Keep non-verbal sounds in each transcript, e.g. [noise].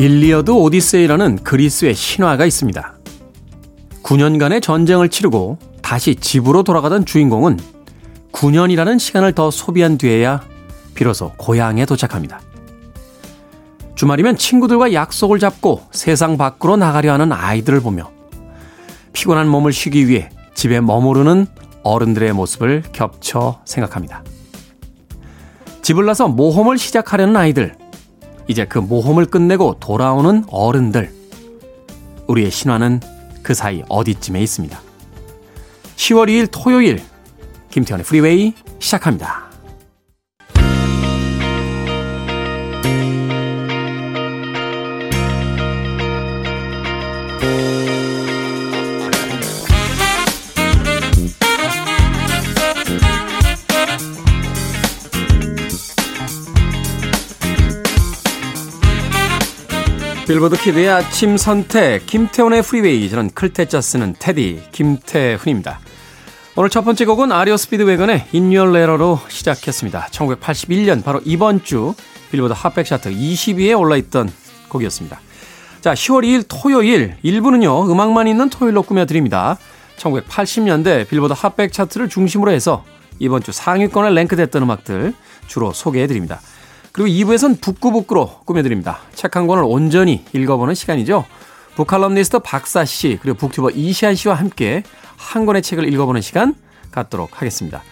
일리어드 오디세이라는 그리스의 신화가 있습니다. 9년간의 전쟁을 치르고 다시 집으로 돌아가던 주인공은 9년이라는 시간을 더 소비한 뒤에야 비로소 고향에 도착합니다. 주말이면 친구들과 약속을 잡고 세상 밖으로 나가려 하는 아이들을 보며 피곤한 몸을 쉬기 위해 집에 머무르는 어른들의 모습을 겹쳐 생각합니다. 집을 나서 모험을 시작하려는 아이들, 이제 그 모험을 끝내고 돌아오는 어른들. 우리의 신화는 그 사이 어디쯤에 있습니다. 10월 2일 토요일, 김태현의 프리웨이 시작합니다. 빌보드 kid의 아침 선택 김태훈의 프리웨이 저는 클 태 자 쓰는 테디 김태훈입니다. 오늘 첫 번째 곡은 REO Speedwagon의 In Your Letter로 시작했습니다. 1981년 바로 이번 주 빌보드 핫백 차트 20위에 올라있던 곡이었습니다. 자 10월 2일 토요일 1부는요 음악만 있는 토요일로 꾸며드립니다. 1980년대 빌보드 핫백 차트를 중심으로 해서 이번 주 상위권에 랭크됐던 음악들 주로 소개해드립니다. 그리고 2부에선 북구북구로 꾸며드립니다. 책 한 권을 온전히 읽어보는 시간이죠. 북칼럼니스트 박사 씨 그리고 BookTuber 이시안 씨와 함께 한 권의 책을 읽어보는 시간 갖도록 하겠습니다.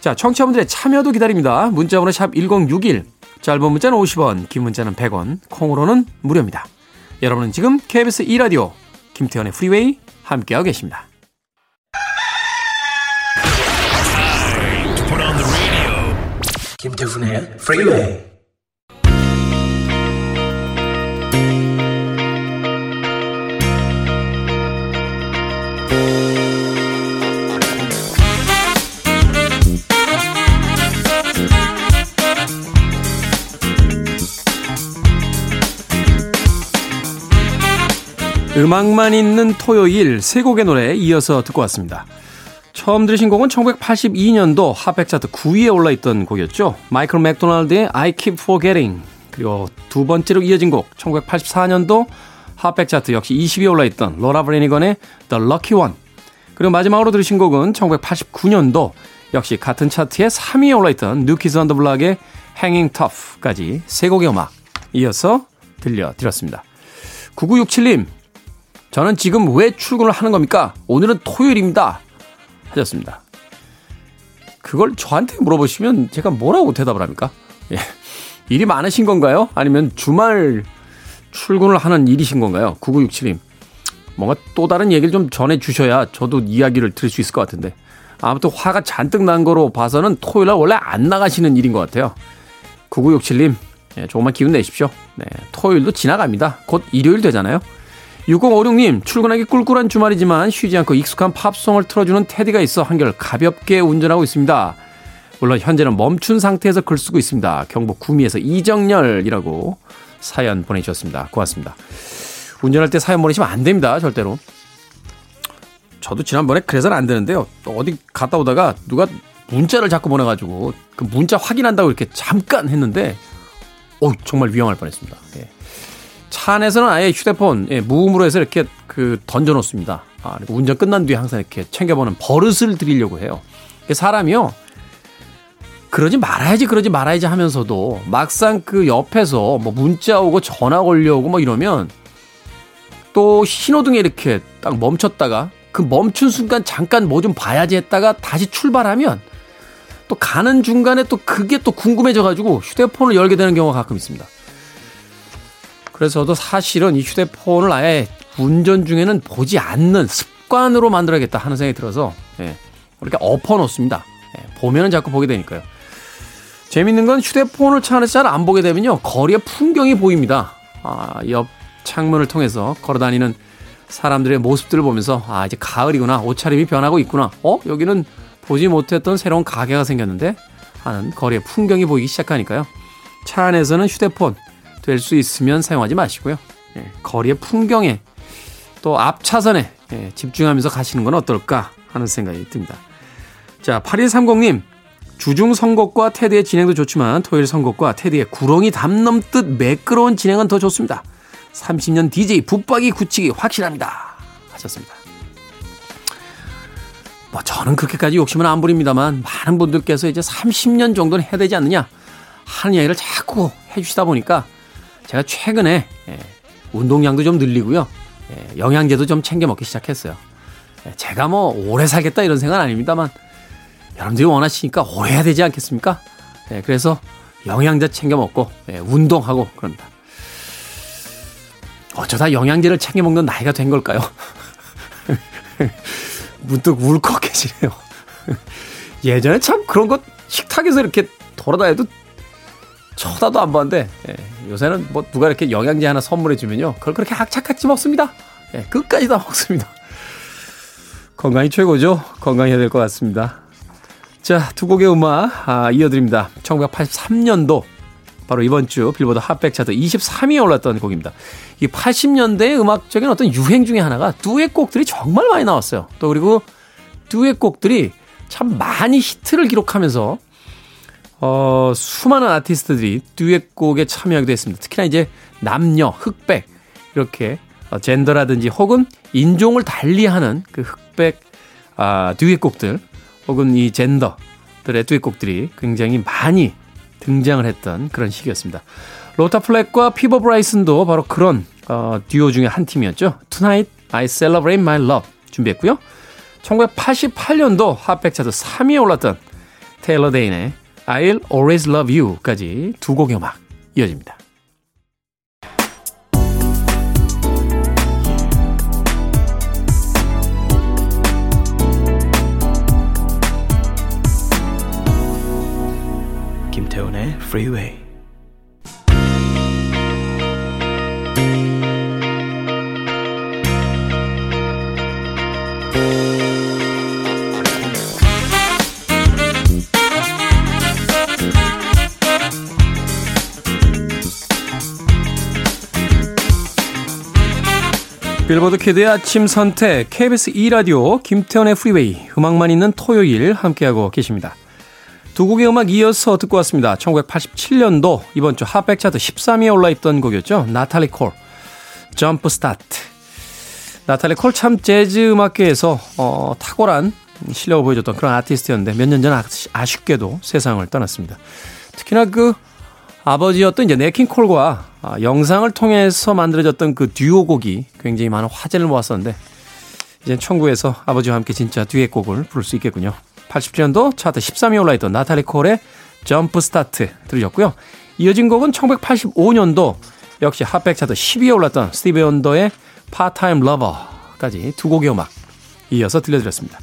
자, 청취자분들의 참여도 기다립니다. 문자번호 샵 1061, 짧은 문자는 50원, 긴 문자는 100원, 콩으로는 무료입니다. 여러분은 지금 KBS 2라디오 김태훈의 프리웨이 함께하고 계십니다. 김태훈의 프리웨이 음악만 있는 토요일 세 곡의 노래 이어서 듣고 왔습니다. 처음 들으신 곡은 1982년도 핫백 차트 9위에 올라있던 곡이었죠. 마이클 맥도날드의 I Keep Forgetting 그리고 두 번째로 이어진 곡 1984년도 핫백 차트 역시 20위에 올라있던 로라 브래니건의 The Lucky One 그리고 마지막으로 들으신 곡은 1989년도 역시 같은 차트에 3위에 올라있던 뉴키즈 온 더 블락의 Hangin' Tough까지 세 곡의 음악 이어서 들려드렸습니다. 9967님 저는 지금 왜 출근을 하는 겁니까? 오늘은 토요일입니다. 하셨습니다. 그걸 저한테 물어보시면 제가 뭐라고 대답을 합니까? 예. 일이 많으신 건가요? 아니면 주말 출근을 하는 일이신 건가요? 9967님. 뭔가 또 다른 얘기를 좀 전해 주셔야 저도 이야기를 들을 수 있을 것 같은데. 아무튼 화가 잔뜩 난 거로 봐서는 토요일 날 원래 안 나가시는 일인 것 같아요. 9967님, 예, 조금만 기운 내십시오. 네, 토요일도 지나갑니다. 곧 일요일 되잖아요. 6056님, 출근하기 꿀꿀한 주말이지만 쉬지 않고 익숙한 팝송을 틀어주는 테디가 있어 한결 가볍게 운전하고 있습니다. 물론 현재는 멈춘 상태에서 글 쓰고 있습니다. 경북 구미에서 이정열이라고 사연 보내주셨습니다. 고맙습니다. 운전할 때 사연 보내시면 안 됩니다. 절대로. 저도 지난번에 그래서는 안 되는데요. 또 어디 갔다 오다가 누가 문자를 자꾸 보내가지고 그 문자 확인한다고 이렇게 잠깐 했는데, 어 정말 위험할 뻔했습니다. 예. 차 안에서는 아예 휴대폰 예, 무음으로 해서 이렇게 그 던져 놓습니다. 아, 운전 끝난 뒤에 항상 이렇게 챙겨보는 버릇을 들이려고 해요. 사람이요. 그러지 말아야지 그러지 말아야지 하면서도 막상 그 옆에서 뭐 문자 오고 전화 걸려오고 뭐 이러면 또 신호등에 이렇게 딱 멈췄다가 그 멈춘 순간 잠깐 뭐 좀 봐야지 했다가 다시 출발하면 또 가는 중간에 또 그게 또 궁금해져 가지고 휴대폰을 열게 되는 경우가 가끔 있습니다. 그래서 저도 사실은 이 휴대폰을 아예 운전 중에는 보지 않는 습관으로 만들어야겠다 하는 생각이 들어서 예, 이렇게 엎어놓습니다. 예, 보면은 자꾸 보게 되니까요. 재밌는 건 휴대폰을 차 안에서 잘 안 보게 되면요 거리의 풍경이 보입니다. 아, 옆 창문을 통해서 걸어다니는 사람들의 모습들을 보면서 아 이제 가을이구나 옷차림이 변하고 있구나. 어 여기는 보지 못했던 새로운 가게가 생겼는데 하는 거리의 풍경이 보이기 시작하니까요. 차 안에서는 휴대폰 될 수 있으면 사용하지 마시고요. 예, 거리의 풍경에 또 앞차선에 예, 집중하면서 가시는 건 어떨까 하는 생각이 듭니다. 자, 8130님. 주중 선곡과 테드의 진행도 좋지만 토요일 선곡과 테드의 구렁이 담 넘듯 매끄러운 진행은 더 좋습니다. 30년 DJ 붙박이 굳히기 확실합니다. 하셨습니다. 뭐 저는 그렇게까지 욕심은 안 부립니다만 많은 분들께서 이제 30년 정도는 해야 되지 않느냐 하는 이야기를 자꾸 해주시다 보니까 제가 최근에 예, 운동량도 좀 늘리고요. 예, 영양제도 좀 챙겨 먹기 시작했어요. 예, 제가 뭐 오래 살겠다 이런 생각은 아닙니다만 여러분들이 원하시니까 오래 해야 되지 않겠습니까? 예, 그래서 영양제 챙겨 먹고 예, 운동하고 그럽니다. 어쩌다 영양제를 챙겨 먹는 나이가 된 걸까요? [laughs] 문득 울컥해지네요. [laughs] 예전에 참 그런 것 식탁에서 이렇게 돌아다녀도 쳐다도 안 봤는데 예, 요새는 뭐 누가 이렇게 영양제 하나 선물해 주면요 그걸 그렇게 악착같이 먹습니다. 예, 끝까지 다 먹습니다. 건강이 최고죠. 건강해야 될 것 같습니다. 자, 두 곡의 음악 아, 이어드립니다. 1983년도 바로 이번 주 빌보드 핫백 차트 23위에 올랐던 곡입니다. 이 80년대 음악적인 어떤 유행 중에 하나가 듀엣곡들이 정말 많이 나왔어요. 또 그리고 듀엣곡들이 참 많이 히트를 기록하면서 어, 수많은 아티스트들이 듀엣곡에 참여하기도 했습니다. 특히나 이제 남녀, 흑백 이렇게 어, 젠더라든지 혹은 인종을 달리하는 그 흑백 아, 듀엣곡들 혹은 이 젠더들의 듀엣곡들이 굉장히 많이 등장을 했던 그런 시기였습니다. 로버타 플랙과 피보 브라이슨도 바로 그런 어, 듀오 중에 한 팀이었죠. Tonight I Celebrate My Love 준비했고요. 1988년도 핫백 차트 3위에 올랐던 테일러 데인의 I'll Always Love You까지 두 곡의 음악 이어집니다. 김태훈의 Freeway 빌보드 Kid의 아침 선택 KBS 2라디오 김태훈의 Freeway 음악만 있는 토요일 함께하고 계십니다. 두 곡의 음악 이어서 듣고 왔습니다. 1987년도 이번 주 핫백 차트 13위에 올라있던 곡이었죠. 나탈리 콜, Jump Start. 나탈리 콜 참 재즈 음악계에서 어, 탁월한 실력을 보여줬던 그런 아티스트였는데 몇 년 전 아쉽게도 세상을 떠났습니다. 특히나 그 아버지였던 이제 냇 킹 콜과 아, 영상을 통해서 만들어졌던 그 듀오 곡이 굉장히 많은 화제를 모았었는데 이제 천국에서 아버지와 함께 진짜 듀엣 곡을 부를 수 있겠군요. 87년도 차트 13위에 올라있던 나탈리 콜의 Jump Start 들으셨고요. 이어진 곡은 1985년도 역시 핫백 차트 10위에 올랐던 스티비 원더의 Part-Time Lover까지 두 곡의 음악 이어서 들려드렸습니다.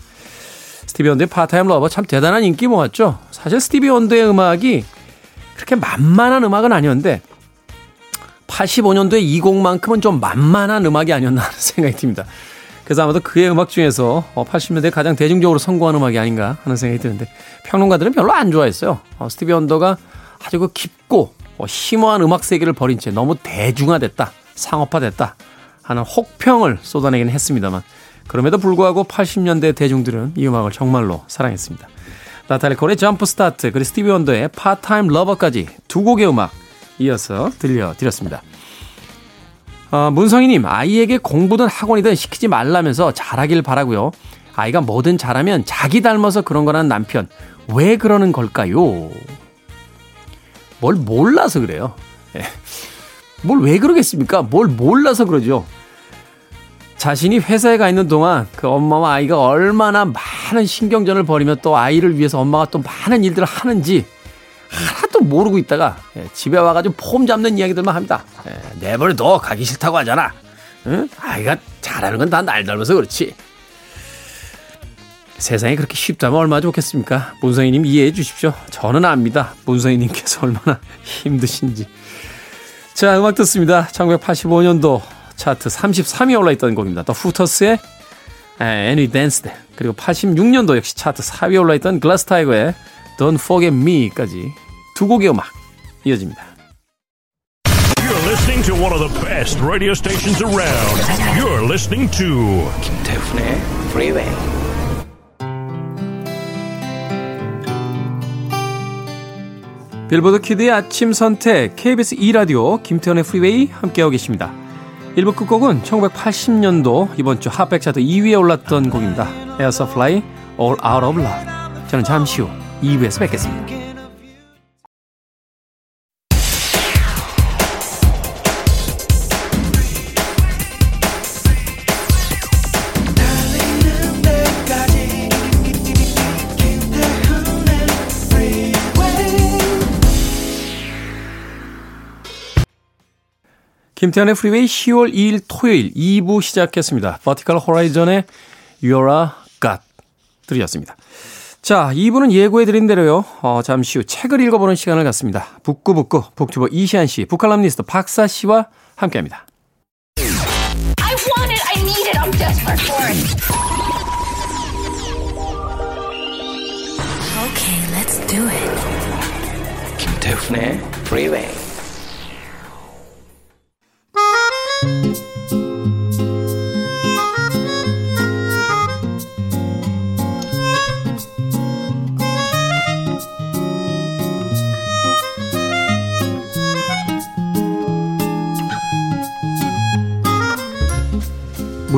스티비 원더의 Part-Time Lover 참 대단한 인기 모았죠. 사실 스티비 원더의 음악이 그렇게 만만한 음악은 아니었는데 85년도에 이 곡만큼은 좀 만만한 음악이 아니었나 하는 [laughs] 생각이 듭니다. 그래서 아마도 그의 음악 중에서 80년대 어, 가장 대중적으로 성공한 음악이 아닌가 하는 생각이 드는데 평론가들은 별로 안 좋아했어요. 어, 스티비 원더가 아주 그 깊고 어, 심오한 음악 세계를 버린 채 너무 대중화됐다, 상업화됐다 하는 혹평을 쏟아내긴 했습니다만 그럼에도 불구하고 80년대 대중들은 이 음악을 정말로 사랑했습니다. 나탈리 콜의 Jump Start 그리고 스티비 원더의 Part-Time Lover까지 두 곡의 음악 이어서 들려드렸습니다. 어, 문성희님, 아이에게 공부든 학원이든 시키지 말라면서 잘하길 바라고요. 아이가 뭐든 잘하면 자기 닮아서 그런 거란 남편. 왜 그러는 걸까요? 뭘 몰라서 그래요. 예. 뭘왜 그러겠습니까? 뭘 몰라서 그러죠. 자신이 회사에 가 있는 동안 그 엄마와 아이가 얼마나 많은 신경전을 벌이며 또 아이를 위해서 엄마가 또 많은 일들을 하는지 하나도 모르고 있다가 예, 집에 와가지고 폼 잡는 이야기들만 합니다. 예, 내버려둬 가기 싫다고 하잖아. 응? 아이가 잘하는 건 다 날 닮아서 그렇지. 세상이 그렇게 쉽다면 얼마나 좋겠습니까? 문성희님 이해해 주십시오. 저는 압니다. 문성희님께서 얼마나 [laughs] 힘드신지. 자, 음악 듣습니다. 1985년도 차트 33위에 올라있던 곡입니다. 더 후터스의 And We Danced. 그리고 86년도 역시 차트 4위에 올라있던 글라스 타이거의 Don't Forget Me까지 두 곡의 음악 이어집니다. You're listening to one of the best radio stations around. You're listening to 김태훈의 Freeway. 빌보드 Kid의 아침 선택 KBS 2라디오 김태훈의 Freeway 함께하고 계십니다. 1부 끝곡은 1980년도 이번 주 핫백 차트 2위에 올랐던 곡입니다. Air Supply, All Out of Love. 저는 잠시 후 2부에서 뵙겠습니다. 김태현의 프리웨이 10월 2일 토요일 2부 시작했습니다. 버티컬 호라이전의 You're a God 들이었습니다. 자, 2부는 예고해드린 대로요. 어, 잠시 후 책을 읽어보는 시간을 갖습니다. 북구북구 북튜버 이시안 씨, 북칼럼니스트 박사 씨와 함께합니다. I want it, I need it, I'm desperate for it. Okay, let's do it. 김태훈의 Freeway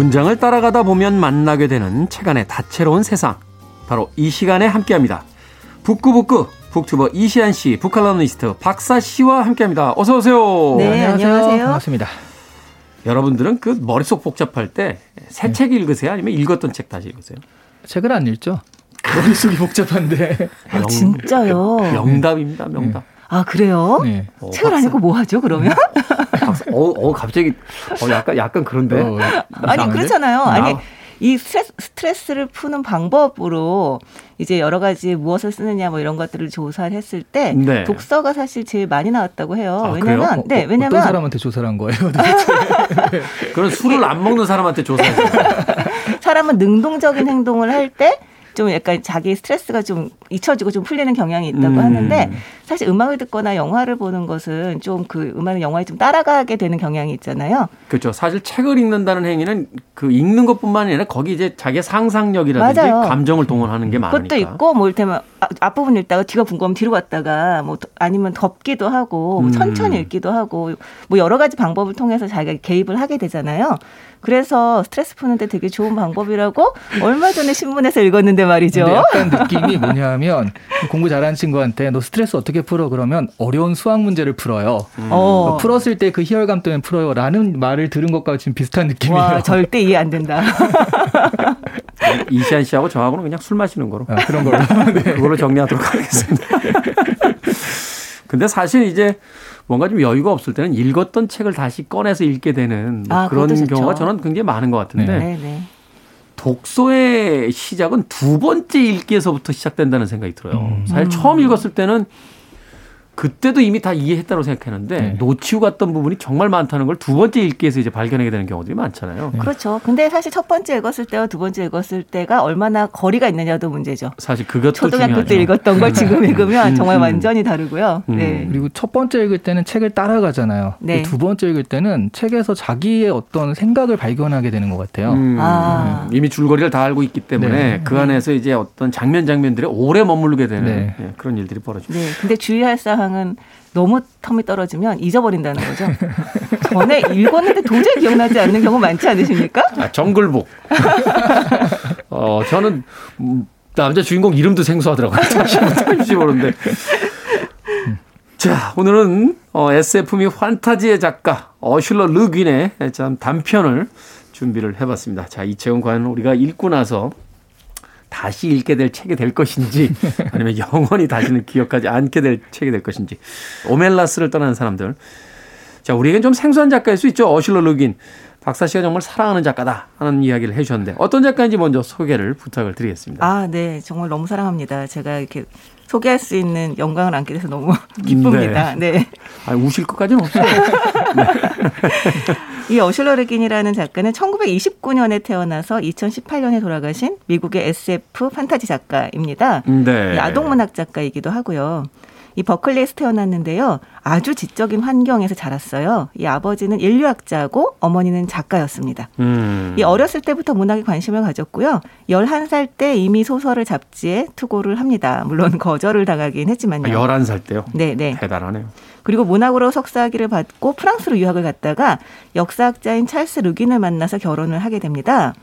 문장을 따라가다 보면 만나게 되는 책 안의 다채로운 세상. 바로 이 시간에 함께 합니다. 북구북구 북튜버 이시안 씨, 북칼럼니스트 박사 씨와 함께 합니다. 어서 오세요. 네, 안녕하세요. 반갑습니다. 여러분들은 그 머릿속 복잡할 때새 네. 책 읽으세요? 아니면 읽었던 책 다시 읽으세요? 책을 안 읽죠. 머릿속이 복잡한데. 아, 명, 진짜요? 명답입니다, 명답. 네. 아 그래요? 네. 어, 책을 안 읽고 뭐 하죠 그러면? 어, 어 갑자기 어 약간 약간 그런데 어, 아니 그렇잖아요. 아니 이 스트레스, 스트레스를 푸는 방법으로 이제 여러 가지 무엇을 쓰느냐 뭐 이런 것들을 조사를 했을 때 네. 독서가 사실 제일 많이 나왔다고 해요. 아, 왜냐면 어, 네, 왜냐면 어떤 사람한테 조사를 한 거예요? [laughs] 그런 술을 안 먹는 사람한테 조사했어요. 사람은 능동적인 행동을 할 때 좀 약간 자기 스트레스가 좀 잊혀지고 좀 풀리는 경향이 있다고 음. 하는데 사실 음악을 듣거나 영화를 보는 것은 좀 그 음악을 영화에 좀 따라가게 되는 경향이 있잖아요. 그렇죠. 사실 책을 읽는다는 행위는 그 읽는 것뿐만 아니라 거기 이제 자기의 상상력이라든지 맞아요. 감정을 동원하는 게 많으니까. 그것도 있고 뭐 아, 앞부분 읽다가 뒤가 궁금하면 뒤로 갔다가 뭐 아니면 덮기도 하고 뭐 음. 천천히 읽기도 하고 뭐 여러 가지 방법을 통해서 자기가 개입을 하게 되잖아요. 그래서 스트레스 푸는데 되게 좋은 방법이라고 얼마 전에 신문에서 읽었는데 말이죠. 약간 느낌이 뭐냐면 공부 잘하는 친구한테 너 스트레스 어떻게 풀어 그러면 어려운 수학 문제를 풀어요. 음. 어. 풀었을 때 그 희열감 때문에 풀어요라는 말을 들은 것과 지금 비슷한 느낌이에요. 와, 절대 이해 안 된다. [laughs] 이시안 씨하고 저하고는 그냥 술 마시는 거로. 아, 그런 걸로. [laughs] 네. 그걸로 정리하도록 하겠습니다. [laughs] 근데 사실 이제 뭔가 좀 여유가 없을 때는 읽었던 책을 다시 꺼내서 읽게 되는 뭐 아, 그런 경우가 저는 굉장히 많은 것 같은데 네. 네. 독서의 시작은 두 번째 읽기에서부터 시작된다는 생각이 들어요. 음. 사실 처음 읽었을 때는 그때도 이미 다 이해했다고 생각했는데 네. 놓치고 갔던 부분이 정말 많다는 걸 두 번째 읽기에서 이제 발견하게 되는 경우들이 많잖아요. 네. 그렇죠. 근데 사실 첫 번째 읽었을 때와 두 번째 읽었을 때가 얼마나 거리가 있느냐도 문제죠. 사실 그것도 초등학교 중요하죠. 때 읽었던 걸 지금 읽으면 음, 정말 음. 완전히 다르고요. 음. 네. 그리고 첫 번째 읽을 때는 책을 따라가잖아요. 네. 두 번째 읽을 때는 책에서 자기의 어떤 생각을 발견하게 되는 것 같아요. 음. 아. 이미 줄거리를 다 알고 있기 때문에 네. 그 안에서 이제 어떤 장면 장면들에 오래 머무르게 되는 네. 예, 그런 일들이 벌어집니다. 네. 근데 주의할 사항 은 너무 텀이 떨어지면 잊어버린다는 거죠. 전에 읽었는데 도저히 기억나지 않는 경우 많지 않으십니까? 아, 정글북. [laughs] 어, 저는 남자 주인공 이름도 생소하더라고요. [laughs] 다시 모르는데. 자, 오늘은 어, SF 및 환타지의 작가 어슐러 르귄의 참 단편을 준비를 해봤습니다. 자, 이 책은 과연 우리가 읽고 나서 다시 읽게 될 책이 될 것인지 [laughs] 아니면 영원히 다시는 기억하지 않게 될 책이 될 것인지. 오멜라스를 떠나는 사람들. 자 우리에겐 좀 생소한 작가일 수 있죠. 어실러 루긴. 박사 씨가 정말 사랑하는 작가다 하는 이야기를 해주셨는데 어떤 작가인지 먼저 소개를 부탁을 드리겠습니다. 아, 네, 정말 너무 사랑합니다. 제가 이렇게 소개할 수 있는 영광을 안게 돼서 너무 [laughs] 기쁩니다. 네. 네. 아, 우실 것까지는 없어요. 네. [laughs] 이 어슐러 레긴이라는 작가는 1929년에 태어나서 2018년에 돌아가신 미국의 SF 판타지 작가입니다. 네. 아동문학 작가이기도 하고요. 이 버클리에서 태어났는데요. 아주 지적인 환경에서 자랐어요. 이 아버지는 인류학자고 어머니는 작가였습니다. 음. 이 어렸을 때부터 문학에 관심을 가졌고요. 11살 때 이미 소설을 잡지에 투고를 합니다. 물론 [laughs] 거절을 당하긴 했지만요. 11살 때요? 네, 네. 대단하네요. 그리고 문학으로 석사학위를 받고 프랑스로 유학을 갔다가 역사학자인 찰스 르긴을 만나서 결혼을 하게 됩니다.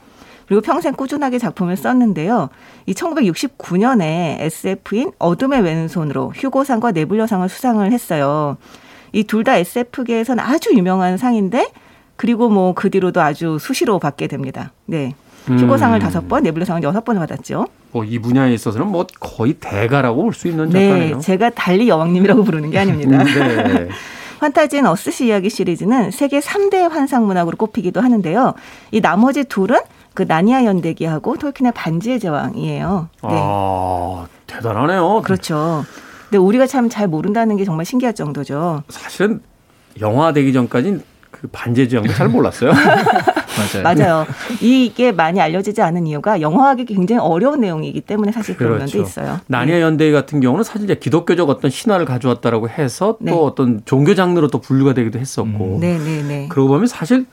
그리고 평생 꾸준하게 작품을 썼는데요. 이 1969년에 SF인 어둠의 왼손으로 휴고상과 네블러상을 수상을 했어요. 이 둘 다 SF계에서는 아주 유명한 상인데 그리고 뭐 그 뒤로도 아주 수시로 받게 됩니다. 네. 휴고상을 음. 다섯 번, 네블러상을 여섯 번을 받았죠. 뭐 이 분야에 있어서는 뭐 거의 대가라고 볼 수 있는 네, 작가네요. 네, 제가 달리 여왕님이라고 부르는 게 아닙니다. 네. [laughs] 환타지인 어스시 이야기 시리즈는 세계 3대 환상 문학으로 꼽히기도 하는데요. 이 나머지 둘은 그 나니아 연대기하고 톨킨의 반지의 제왕이에요. 네. 아, 대단하네요. 그렇죠. 근데 우리가 참 잘 모른다는 게 정말 신기할 정도죠. 사실은 영화 되기 전까지는 그 반지의 제왕도 잘 몰랐어요. [laughs] 맞아요. 맞아요. 이게 많이 알려지지 않은 이유가 영화하기 굉장히 어려운 내용이기 때문에 사실 그런 그렇죠. 면도 있어요. 나니아 네. 연대 같은 경우는 사실 이제 기독교적 어떤 신화를 가져왔다라고 해서 또 네. 어떤 종교 장르로 또 분류가 되기도 했었고. 음. 네, 네, 네. 그러고 보면 사실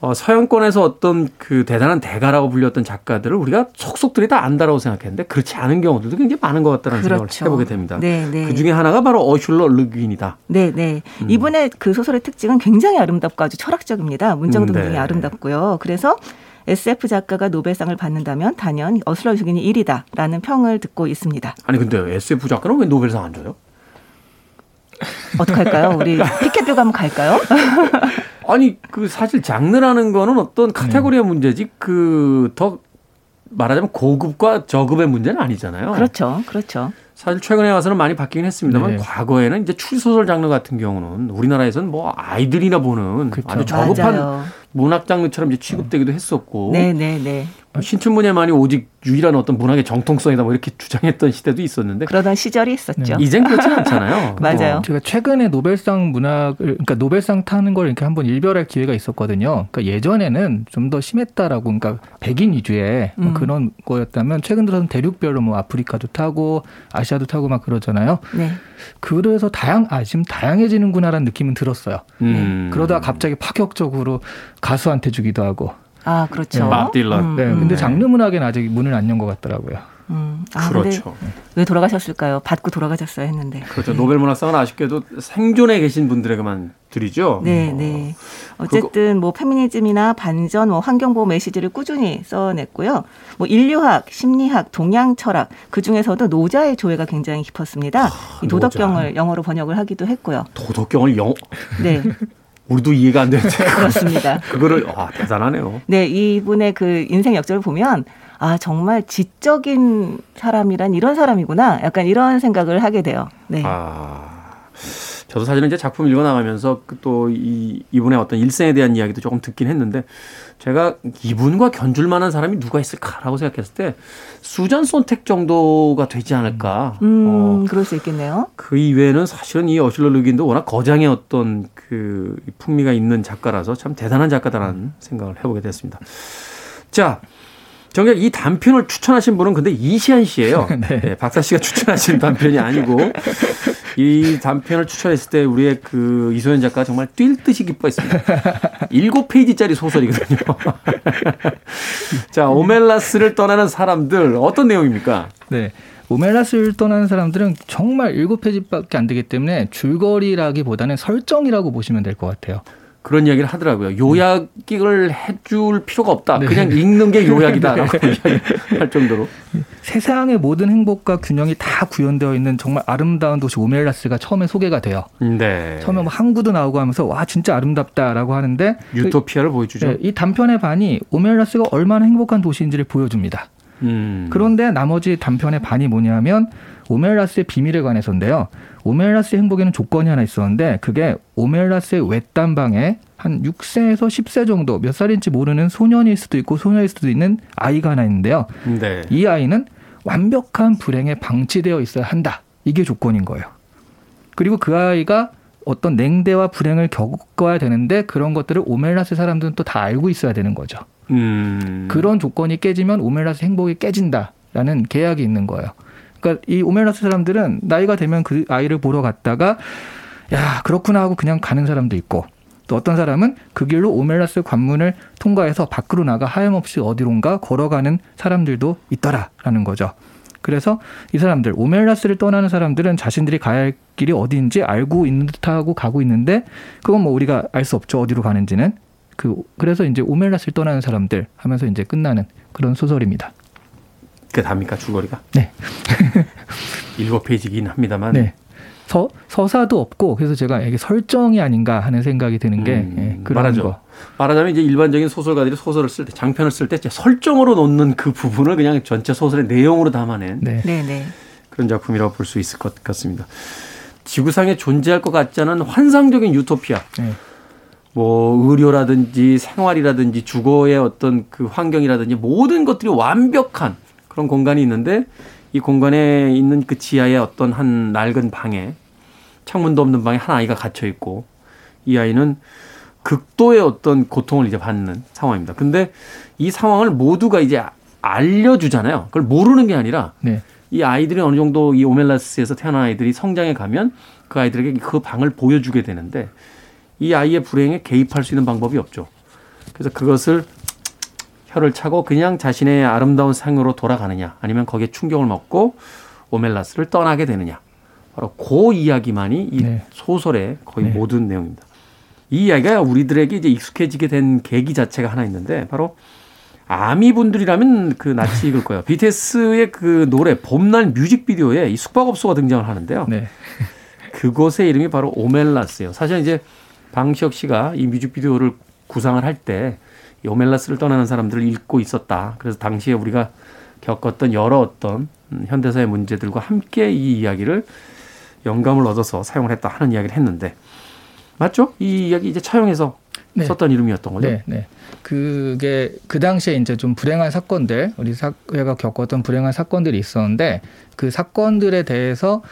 어, 서양권에서 어떤 그 대단한 대가라고 불렸던 작가들을 우리가 속속들이 다 안다라고 생각했는데 그렇지 않은 경우들도 굉장히 많은 것 같다는 그렇죠. 생각을 해보게 됩니다. 네, 네. 그 중에 하나가 바로 어슐러 르귄이다. 네, 네. 음. 이분의 그 소설의 특징은 굉장히 아름답고 아주 철학적입니다. 문장 등등이 음, 네. 아름답고요. 그래서 SF 작가가 노벨상을 받는다면 단연 어슐러 르귄이 1위다라는 평을 듣고 있습니다. 아니 근데 SF 작가는 왜 노벨상 안 줘요? 어떡할까요? 우리 피켓 들고 한번 갈까요? [laughs] 아니 그 사실 장르라는 거는 어떤 카테고리의 네. 문제지 그더 말하자면 고급과 저급의 문제는 아니잖아요. 그렇죠, 그렇죠. 사실 최근에 와서는 많이 바뀌긴 했습니다만 네. 과거에는 이제 추리소설 장르 같은 경우는 우리나라에서는 뭐 아이들이나 보는 그렇죠. 아주 저급한 맞아요. 문학 장르처럼 이제 취급되기도 했었고. 네, 네, 네. 신춘문예만이 오직 유일한 어떤 문학의 정통성이다 뭐 이렇게 [laughs] 주장했던 시대도 있었는데 그러던 시절이 있었죠. 네. 이젠 그렇지 않잖아요. [laughs] 맞아요. 어. 제가 최근에 노벨상 문학을 그러니까 노벨상 타는 걸 이렇게 한번 일별할 기회가 있었거든요. 그러니까 예전에는 좀 더 심했다라고 그러니까 백인 위주의 뭐 음. 그런 거였다면 최근 들어서는 대륙별로 뭐 아프리카도 타고 아시아도 타고 막 그러잖아요. 네. 그래서 다양 아 지금 다양해지는구나라는 느낌은 들었어요. 음. 그러다 갑자기 파격적으로 가수한테 주기도 하고 아, 그렇죠. 네, 밥 딜런. 음, 네, 근데 음. 장르 문학에는 아직 문을 안 연 것 같더라고요. 음. 아, 그렇죠. 왜 돌아가셨을까요? 받고 돌아가셨어야 했는데. 그렇죠. 노벨 문학상은 아쉽게도 생존에 계신 분들에게만 드리죠. 네, 네. 어쨌든 뭐 페미니즘이나 반전, 뭐 환경보호 메시지를 꾸준히 써냈고요. 뭐 인류학, 심리학, 동양 철학 그 중에서도 노자의 조예가 굉장히 깊었습니다. 아, 이 도덕경을 노자. 영어로 번역을 하기도 했고요. 도덕경을 영어? 네. [laughs] 우리도 이해가 안 되는데. [laughs] 그렇습니다. 그거를, 아, 대단하네요. 네, 이분의 그 인생 역전을 보면, 아, 정말 지적인 사람이란 이런 사람이구나. 약간 이런 생각을 하게 돼요. 네. 아. 저도 사실은 이제 작품 읽어 나가면서 그 또이 이분의 어떤 일생에 대한 이야기도 조금 듣긴 했는데 제가 이분과 견줄 만한 사람이 누가 있을까라고 생각했을 때 수잔 손택 정도가 되지 않을까. 음, 어, 그럴 수 있겠네요. 그 이외에는 사실은 이 어실러 르긴도 워낙 거장의 어떤 그 풍미가 있는 작가라서 참 대단한 작가다라는 생각을 해보게 됐습니다. 자, 정작 이 단편을 추천하신 분은 근데 이시안 씨예요. [laughs] 네. 네, 박사 씨가 추천하신 [laughs] 단편이 아니고 이 단편을 추천했을 때 우리의 그 이소연 작가 정말 뛸 듯이 기뻐했습니다. 일곱 페이지짜리 소설이거든요. [laughs] 자, 오멜라스를 떠나는 사람들 어떤 내용입니까? 네. 오멜라스를 떠나는 사람들은 정말 일곱 페이지밖에 안 되기 때문에 줄거리라기보다는 설정이라고 보시면 될 것 같아요. 그런 이야기를 하더라고요. 요약을 해줄 필요가 없다. 네. 그냥 읽는 게 요약이다라고 이야기할 정도로. 세상의 모든 행복과 균형이 다 구현되어 있는 정말 아름다운 도시 오멜라스가 처음에 소개가 돼요. 네. 처음에 뭐 항구도 나오고 하면서 와 진짜 아름답다라고 하는데 유토피아를 그, 보여주죠. 네, 이 단편의 반이 오멜라스가 얼마나 행복한 도시인지를 보여줍니다. 음. 그런데 나머지 단편의 반이 뭐냐면 오멜라스의 비밀에 관해서인데요. 오멜라스의 행복에는 조건이 하나 있었는데 그게 오멜라스의 외딴방에 한 6세에서 10세 정도 몇 살인지 모르는 소년일 수도 있고 소녀일 수도 있는 아이가 하나 있는데요. 네. 이 아이는 완벽한 불행에 방치되어 있어야 한다. 이게 조건인 거예요. 그리고 그 아이가 어떤 냉대와 불행을 겪어야 되는데 그런 것들을 오멜라스 사람들은 또 다 알고 있어야 되는 거죠. 음. 그런 조건이 깨지면 오멜라스 행복이 깨진다라는 계약이 있는 거예요. 그러니까 이 오멜라스 사람들은 나이가 되면 그 아이를 보러 갔다가 야 그렇구나 하고 그냥 가는 사람도 있고 또 어떤 사람은 그 길로 오멜라스 관문을 통과해서 밖으로 나가 하염없이 어디론가 걸어가는 사람들도 있더라라는 거죠. 그래서 이 사람들 오멜라스를 떠나는 사람들은 자신들이 가야 할 길이 어디인지 알고 있는 듯하고 가고 있는데 그건 뭐 우리가 알 수 없죠 어디로 가는지는 그 그래서 이제 오멜라스를 떠나는 사람들 하면서 이제 끝나는 그런 소설입니다. 그게 답니까 줄거리가? 네. [laughs] 일곱 페이지긴 합니다만. 네. 서, 서사도 없고 그래서 제가 이게 설정이 아닌가 하는 생각이 드는 게 음, 예, 그런 말하죠. 거. 말하자면 이제 일반적인 소설가들이 소설을 쓸 때 장편을 쓸 때 설정으로 놓는 그 부분을 그냥 전체 소설의 내용으로 담아낸 네. 네, 네. 그런 작품이라고 볼 수 있을 것 같습니다. 지구상에 존재할 것 같지 않은 환상적인 유토피아. 네. 뭐 의료라든지 생활이라든지 주거의 어떤 그 환경이라든지 모든 것들이 완벽한 그런 공간이 있는데 이 공간에 있는 그 지하의 어떤 한 낡은 방에 창문도 없는 방에 한 아이가 갇혀 있고 이 아이는 극도의 어떤 고통을 이제 받는 상황입니다. 근데 이 상황을 모두가 이제 알려주잖아요. 그걸 모르는 게 아니라 네. 이 아이들이 어느 정도 이 오멜라스에서 태어난 아이들이 성장해 가면 그 아이들에게 그 방을 보여주게 되는데 이 아이의 불행에 개입할 수 있는 방법이 없죠. 그래서 그것을 혀를 차고 그냥 자신의 아름다운 상으로 돌아가느냐 아니면 거기에 충격을 먹고 오멜라스를 떠나게 되느냐 바로 그 이야기만이 이 네. 소설의 거의 네. 모든 내용입니다. 이 이야기가 우리들에게 이제 익숙해지게 된 계기 자체가 하나 있는데 바로 아미 분들이라면 그 낯이 익을 거예요. BTS의 그 노래 봄날 뮤직비디오에 이 숙박업소가 등장을 하는데요. 네. 그곳의 이름이 바로 오멜라스예요. 사실 이제 방시혁 씨가 이 뮤직비디오를 구상을 할 때 오멜라스를 떠나는 사람들을 읽고 있었다. 그래서 당시에 우리가 겪었던 여러 어떤 음, 현대사의 문제들과 함께 이 이야기를 영감을 얻어서 사용을 했다 하는 이야기를 했는데 맞죠? 이 이야기 이제 차용해서 네. 썼던 이름이었던 거죠. 네, 네. 그게 그 당시에 이제 좀 불행한 사건들, 우리 사회가 겪었던 불행한 사건들이 있었는데 그 사건들에 대해서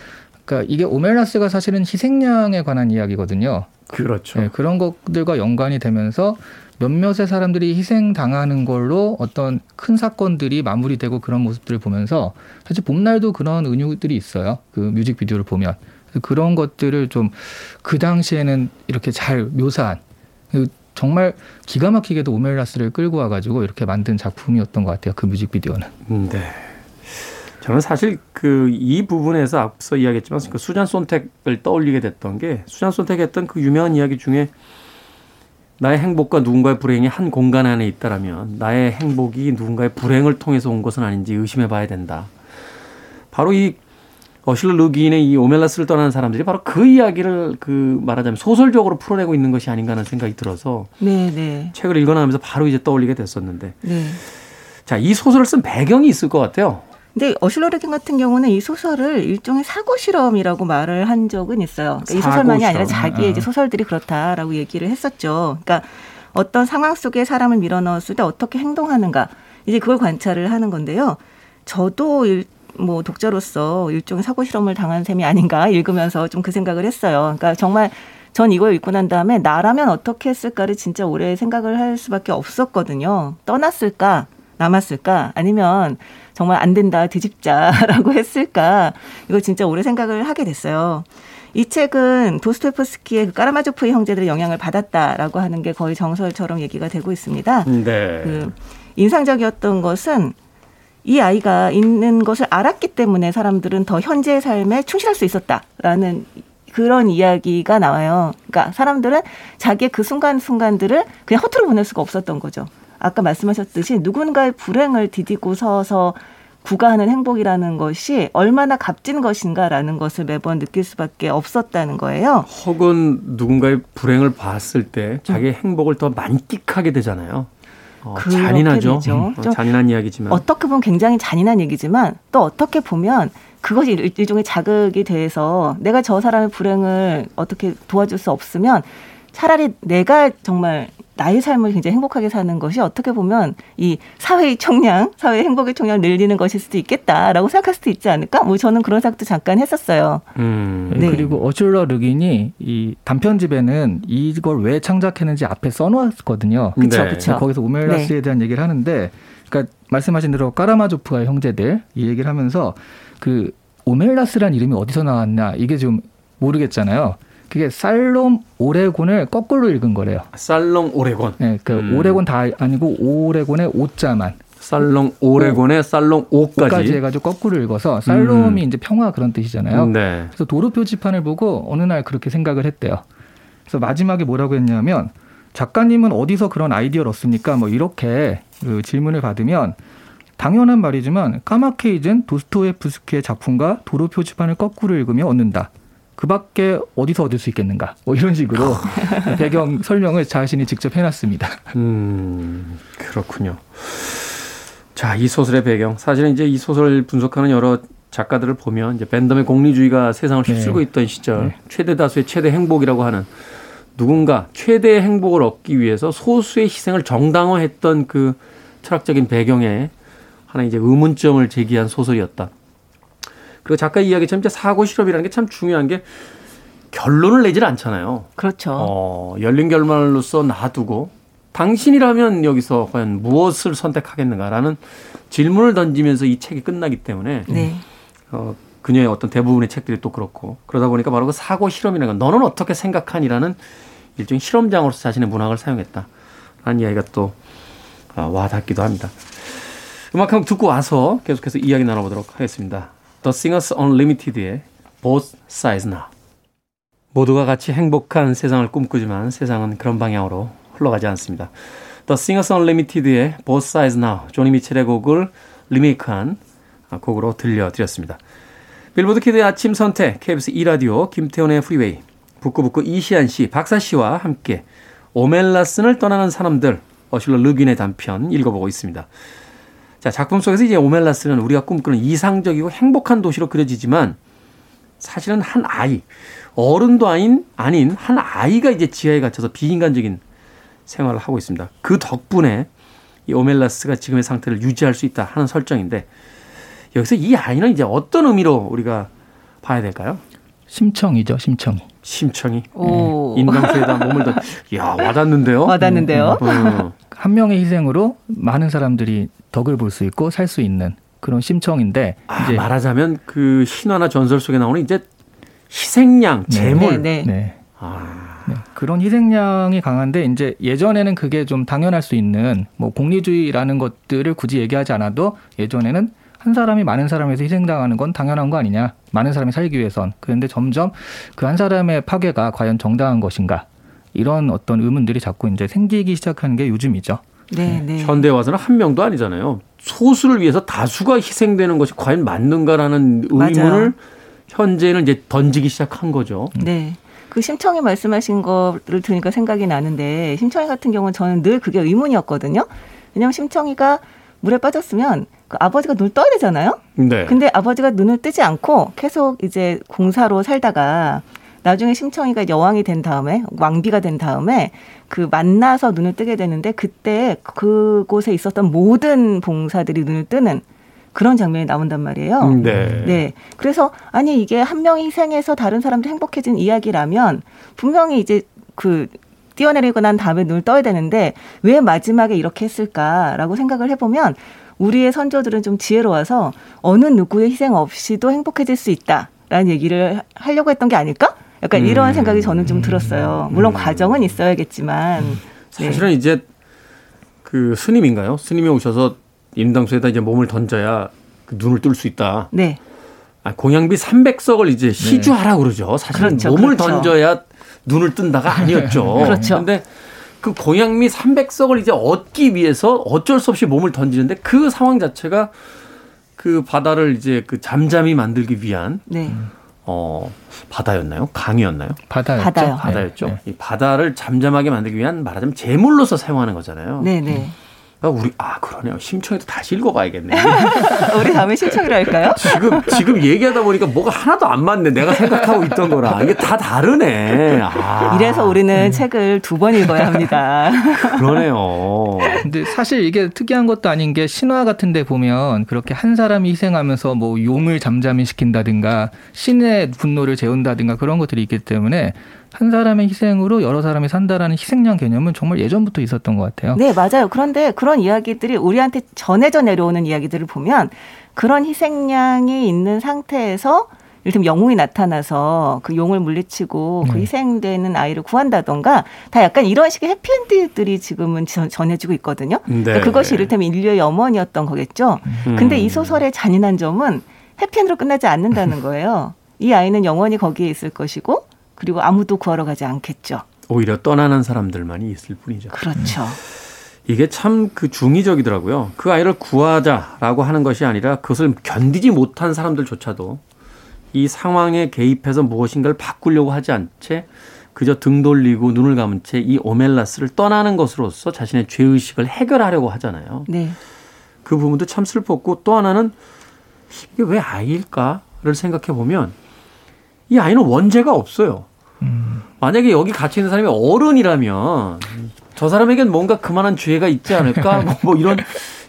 그러니까 이게 오멜라스가 사실은 희생양에 관한 이야기거든요. 그렇죠. 네, 그런 것들과 연관이 되면서 몇몇의 사람들이 희생당하는 걸로 어떤 큰 사건들이 마무리되고 그런 모습들을 보면서 사실 봄날도 그런 은유들이 있어요. 그 뮤직비디오를 보면. 그런 것들을 좀 그 당시에는 이렇게 잘 묘사한 그 정말 기가 막히게도 오멜라스를 끌고 와가지고 이렇게 만든 작품이었던 것 같아요. 그 뮤직비디오는. 음, 네. 저는 사실 그 이 부분에서 앞서 이야기했지만 그 수잔 손택을 떠올리게 됐던 게 수잔 손택 했던 그 유명한 이야기 중에 나의 행복과 누군가의 불행이 한 공간 안에 있다라면 나의 행복이 누군가의 불행을 통해서 온 것은 아닌지 의심해 봐야 된다. 바로 이 어실러 루기인의 이 오멜라스를 떠나는 사람들이 바로 그 이야기를 그 말하자면 소설적으로 풀어내고 있는 것이 아닌가 하는 생각이 들어서 네, 네. 책을 읽어나가면서 바로 이제 떠올리게 됐었는데 네. 자, 이 소설을 쓴 배경이 있을 것 같아요. 근데 어실러레킹 같은 경우는 이 소설을 일종의 사고 실험이라고 말을 한 적은 있어요. 그러니까 이 소설만이 실험. 아니라 자기의 이제 아. 소설들이 그렇다라고 얘기를 했었죠. 그러니까 어떤 상황 속에 사람을 밀어넣었을 때 어떻게 행동하는가 이제 그걸 관찰을 하는 건데요. 저도 일, 뭐 독자로서 일종의 사고 실험을 당한 셈이 아닌가 읽으면서 좀 그 생각을 했어요. 그러니까 정말 전 이걸 읽고 난 다음에 나라면 어떻게 했을까를 진짜 오래 생각을 할 수밖에 없었거든요. 떠났을까? 남았을까? 아니면 정말 안 된다, 뒤집자라고 [laughs] 했을까? 이걸 진짜 오래 생각을 하게 됐어요. 이 책은 도스토옙스키의 그 까라마조프의 형제들의 영향을 받았다라고 하는 게 거의 정설처럼 얘기가 되고 있습니다. 네. 그 인상적이었던 것은 이 아이가 있는 것을 알았기 때문에 사람들은 더 현재의 삶에 충실할 수 있었다라는 그런 이야기가 나와요. 그러니까 사람들은 자기의 그 순간순간들을 그냥 허투루 보낼 수가 없었던 거죠. 아까 말씀하셨듯이 누군가의 불행을 디디고 서서 구가하는 행복이라는 것이 얼마나 값진 것인가라는 것을 매번 느낄 수밖에 없었다는 거예요. 혹은 누군가의 불행을 봤을 때 자기의 음. 행복을 더 만끽하게 되잖아요. 어, 잔인하죠. 음, 어, 잔인한 이야기지만 어떻게 보면 굉장히 잔인한 얘기지만 또 어떻게 보면 그것이 일종의 자극이 돼서 내가 저 사람의 불행을 어떻게 도와줄 수 없으면 차라리 내가 정말 나의 삶을 굉장히 행복하게 사는 것이 어떻게 보면 이 사회의 총량, 사회의 행복의 총량을 늘리는 것일 수도 있겠다라고 생각할 수도 있지 않을까? 뭐 저는 그런 생각도 잠깐 했었어요. 음. 네. 그리고 어슐러 르긴이 이 단편집에는 이걸 왜 창작했는지 앞에 써놓았거든요. 그렇죠, 네. 그렇죠. 거기서 오멜라스에 네. 대한 얘기를 하는데, 그러니까 말씀하신 대로 까라마조프가 형제들 이 얘기를 하면서 그 오멜라스란 이름이 어디서 나왔나 이게 좀 모르겠잖아요. 그게 살롬 오레곤을 거꾸로 읽은 거래요. 살롬 오레곤. 네, 그 음. 오레곤 다 아니고 오레곤의 오자만. 살롱 오레곤의 살롱 오까지. 오까지 해가지고 거꾸로 읽어서 살롬이 음. 이제 평화 그런 뜻이잖아요. 네. 그래서 도로 표지판을 보고 어느 날 그렇게 생각을 했대요. 그래서 마지막에 뭐라고 했냐면 작가님은 어디서 그런 아이디어를 얻습니까? 뭐 이렇게 그 질문을 받으면 당연한 말이지만 까맣게 잊은 도스토예프스키의 작품과 도로 표지판을 거꾸로 읽으며 얻는다. 그 밖에 어디서 얻을 수 있겠는가? 뭐 이런 식으로 [laughs] 배경 설명을 자신이 직접 해놨습니다. 음, 그렇군요. 자, 이 소설의 배경. 사실은 이제 이 소설을 분석하는 여러 작가들을 보면 이제 밴덤의 공리주의가 세상을 네. 휩쓸고 네. 있던 시절, 네. 최대 다수의 최대 행복이라고 하는 누군가 최대의 행복을 얻기 위해서 소수의 희생을 정당화했던 그 철학적인 배경에 하나 이제 의문점을 제기한 소설이었다. 그리고 작가 이야기처럼 이제 사고 실험이라는 게 참 중요한 게 결론을 내질 않잖아요. 그렇죠. 어, 열린 결말로서 놔두고 당신이라면 여기서 과연 무엇을 선택하겠는가라는 질문을 던지면서 이 책이 끝나기 때문에 네. 어, 그녀의 어떤 대부분의 책들이 또 그렇고 그러다 보니까 바로 그 사고 실험이라는 건 너는 어떻게 생각하니라는 일종의 실험장으로서 자신의 문학을 사용했다. 라는 이야기가 또 어, 와닿기도 합니다. 음악 한곡 듣고 와서 계속해서 이야기 나눠보도록 하겠습니다. The Singers Unlimited의 Both Sides Now. 모두가 같이 행복한 세상을 꿈꾸지만 세상은 그런 방향으로 흘러가지 않습니다. The Singers Unlimited의 Both Sides Now, 조니 미첼의 곡을 리메이크한 곡으로 들려드렸습니다. 빌보드 Kid의 아침 선택, KBS 2라디오, 김태훈의 Freeway, 북구북구 이시안 씨, 박사 씨와 함께 오멜라슨을 떠나는 사람들, 어실러 르긴의 단편 읽어보고 있습니다. 자, 작품 속에서 이제 오멜라스는 우리가 꿈꾸는 이상적이고 행복한 도시로 그려지지만 사실은 한 아이, 어른도 아닌, 아닌 한 아이가 이제 지하에 갇혀서 비인간적인 생활을 하고 있습니다. 그 덕분에 이 오멜라스가 지금의 상태를 유지할 수 있다 하는 설정인데 여기서 이 아이는 이제 어떤 의미로 우리가 봐야 될까요? 심청이죠, 심청이. 심청이. 오. 네. 인당수에다 몸을 더. [laughs] 야 와닿는데요. 와닿는데요. 음, 음. 한 명의 희생으로 많은 사람들이 덕을 볼 수 있고 살 수 있는 그런 심청인데 아, 이제 말하자면 그 신화나 전설 속에 나오는 이제 희생양, 네. 재물. 네. 네. 네. 아. 네. 그런 희생량이 강한데 이제 예전에는 그게 좀 당연할 수 있는 뭐 공리주의라는 것들을 굳이 얘기하지 않아도 예전에는 한 사람이 많은 사람에서 희생당하는 건 당연한 거 아니냐. 많은 사람이 살기 위해선. 그런데 점점 그 한 사람의 파괴가 과연 정당한 것인가. 이런 어떤 의문들이 자꾸 이제 생기기 시작하는 게 요즘이죠. 네, 네. 현대 와서는 한 명도 아니잖아요. 소수를 위해서 다수가 희생되는 것이 과연 맞는가라는 의문을 맞아요. 현재는 이제 던지기 시작한 거죠. 네. 그 심청이 말씀하신 거를 들으니까 생각이 나는데 심청이 같은 경우는 저는 늘 그게 의문이었거든요. 왜냐하면 심청이가 물에 빠졌으면 그 아버지가 눈을 떠야 되잖아요. 네. 근데 아버지가 눈을 뜨지 않고 계속 이제 공사로 살다가 나중에 심청이가 여왕이 된 다음에 왕비가 된 다음에 그 만나서 눈을 뜨게 되는데 그때 그곳에 있었던 모든 봉사들이 눈을 뜨는 그런 장면이 나온단 말이에요. 음, 네. 네. 그래서 아니 이게 한 명이 희생해서 다른 사람들이 행복해진 이야기라면 분명히 이제 그 뛰어내리고 난 다음에 눈을 떠야 되는데 왜 마지막에 이렇게 했을까라고 생각을 해보면 우리의 선조들은 좀 지혜로워서 어느 누구의 희생 없이도 행복해질 수 있다라는 얘기를 하려고 했던 게 아닐까? 약간 음. 이런 생각이 저는 좀 들었어요. 물론 음. 과정은 있어야겠지만. 네. 사실은 이제 그 스님인가요? 스님이 오셔서 임당수에다 이제 몸을 던져야 그 눈을 뜰 수 있다. 네. 아, 공양비 300석을 이제 시주하라 그러죠. 사실은 그렇죠, 몸을 그렇죠. 던져야 눈을 뜬다가 아니었죠. [laughs] 그렇죠. 근데 그 공양미 300석을 이제 얻기 위해서 어쩔 수 없이 몸을 던지는데 그 상황 자체가 그 바다를 이제 그 잠잠히 만들기 위한 네. 어 바다였나요? 강이었나요? 바다였죠. 바다요. 바다였죠. 네. 이 바다를 잠잠하게 만들기 위한 말하자면 제물로서 사용하는 거잖아요. 네, 네. 아, 우리 아 그러네요. 심청이도 다시 읽어봐야겠네. [laughs] 우리 다음에 심청이로 할까요? 지금 지금 얘기하다 보니까 뭐가 하나도 안 맞네. 내가 생각하고 있던 거랑 이게 다 다르네. 아. 이래서 우리는 음. 책을 두 번 읽어야 합니다. [laughs] 그러네요. 근데 사실 이게 특이한 것도 아닌 게 신화 같은데 보면 그렇게 한 사람이 희생하면서 뭐 용을 잠잠히 시킨다든가 신의 분노를 재운다든가 그런 것들이 있기 때문에 한 사람의 희생으로 여러 사람이 산다라는 희생양 개념은 정말 예전부터 있었던 것 같아요. 네, 맞아요. 그런데 그런 이야기들이 우리한테 전해져 내려오는 이야기들을 보면 그런 희생양이 있는 상태에서 이를테면 영웅이 나타나서 그 용을 물리치고 그 네. 그 희생되는 아이를 구한다던가 다 약간 이런 식의 해피엔드들이 지금은 전해지고 있거든요. 네. 그러니까 그것이 이를테면 인류의 염원이었던 거겠죠. 음. 근데 이 소설의 잔인한 점은 해피엔드로 끝나지 않는다는 거예요. 이 아이는 영원히 거기에 있을 것이고 그리고 아무도 구하러 가지 않겠죠. 오히려 떠나는 사람들만이 있을 뿐이죠. 그렇죠. 이게 참 그 중의적이더라고요. 그 아이를 구하자라고 하는 것이 아니라 그것을 견디지 못한 사람들조차도 이 상황에 개입해서 무엇인가를 바꾸려고 하지 않채 그저 등 돌리고 눈을 감은 채 이 오멜라스를 떠나는 것으로서 자신의 죄의식을 해결하려고 하잖아요. 네. 그 부분도 참 슬펐고 또 하나는 이게 왜 아이일까를 생각해 보면 이 아이는 원죄가 없어요. 음. 만약에 여기 갇혀 있는 사람이 어른이라면 저 사람에겐 뭔가 그만한 죄가 있지 않을까? 뭐, 뭐 이런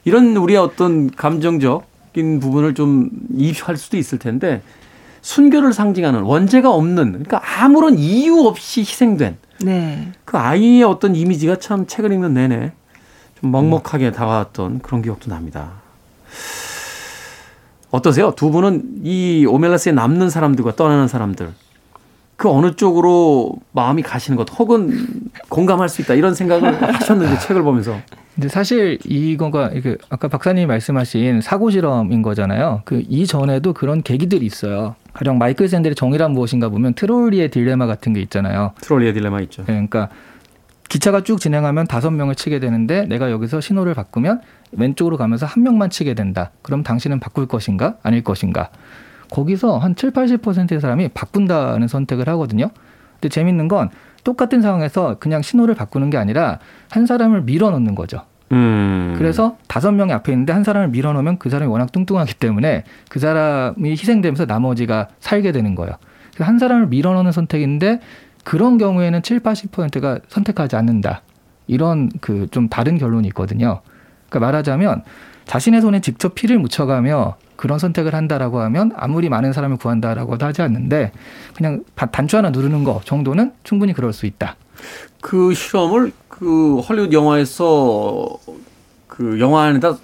이런 우리의 어떤 감정적인 부분을 좀 이입할 수도 있을 텐데 순결을 상징하는 원죄가 없는 그러니까 아무런 이유 없이 희생된 네. 그 아이의 어떤 이미지가 참 책을 읽는 내내 좀 먹먹하게 다가왔던 그런 기억도 납니다. 어떠세요? 두 분은 이 오멜라스에 남는 사람들과 떠나는 사람들 그 어느 쪽으로 마음이 가시는 것 혹은 공감할 수 있다 이런 생각을 [laughs] 하셨는데 책을 보면서. 근데 사실 이거가 이게 아까 박사님이 말씀하신 사고 실험인 거잖아요. 그 이전에도 그런 계기들이 있어요. 가령 마이클 샌델의 정의란 무엇인가 보면 트롤리의 딜레마 같은 게 있잖아요. 트롤리의 딜레마 있죠. 네, 그러니까 기차가 쭉 진행하면 다섯 명을 치게 되는데 내가 여기서 신호를 바꾸면 왼쪽으로 가면서 한 명만 치게 된다. 그럼 당신은 바꿀 것인가 아닐 것인가? 거기서 한 7, 80%의 사람이 바꾼다는 선택을 하거든요. 근데 재밌는 건 똑같은 상황에서 그냥 신호를 바꾸는 게 아니라 한 사람을 밀어 넣는 거죠. 음. 그래서 다섯 명이 앞에 있는데 한 사람을 밀어 넣으면 그 사람이 워낙 뚱뚱하기 때문에 그 사람이 희생되면서 나머지가 살게 되는 거예요. 한 사람을 밀어 넣는 선택인데 그런 경우에는 7, 80%가 선택하지 않는다. 이런 그 좀 다른 결론이 있거든요. 그러니까 말하자면 자신의 손에 직접 피를 묻혀가며 그런 선택을 한다라고 하면 아무리 많은 사람을 구한다라고도 하지 않는데 그냥 단추 하나 누르는 거 정도는 충분히 그럴 수 있다. 그 실험을 그 헐리우드 영화에서 그 영화 안에다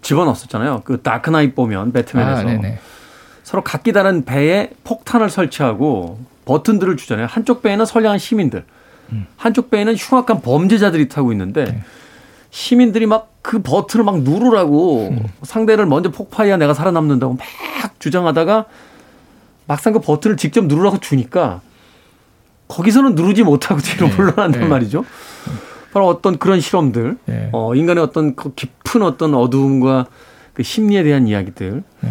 집어넣었었잖아요. 그 Dark Knight 보면 배트맨에서 아, 서로 각기 다른 배에 폭탄을 설치하고 버튼들을 주잖아요. 한쪽 배에는 선량한 시민들, 음. 한쪽 배에는 흉악한 범죄자들이 타고 있는데 네. 시민들이 막 그 버튼을 막 누르라고 음. 상대를 먼저 폭파해야 내가 살아남는다고 막 주장하다가 막상 그 버튼을 직접 누르라고 주니까 거기서는 누르지 못하고 뒤로 네. 물러난단 네. 말이죠. 바로 어떤 그런 실험들, 네. 어, 인간의 어떤 그 깊은 어떤 어두움과 그 심리에 대한 이야기들. 네.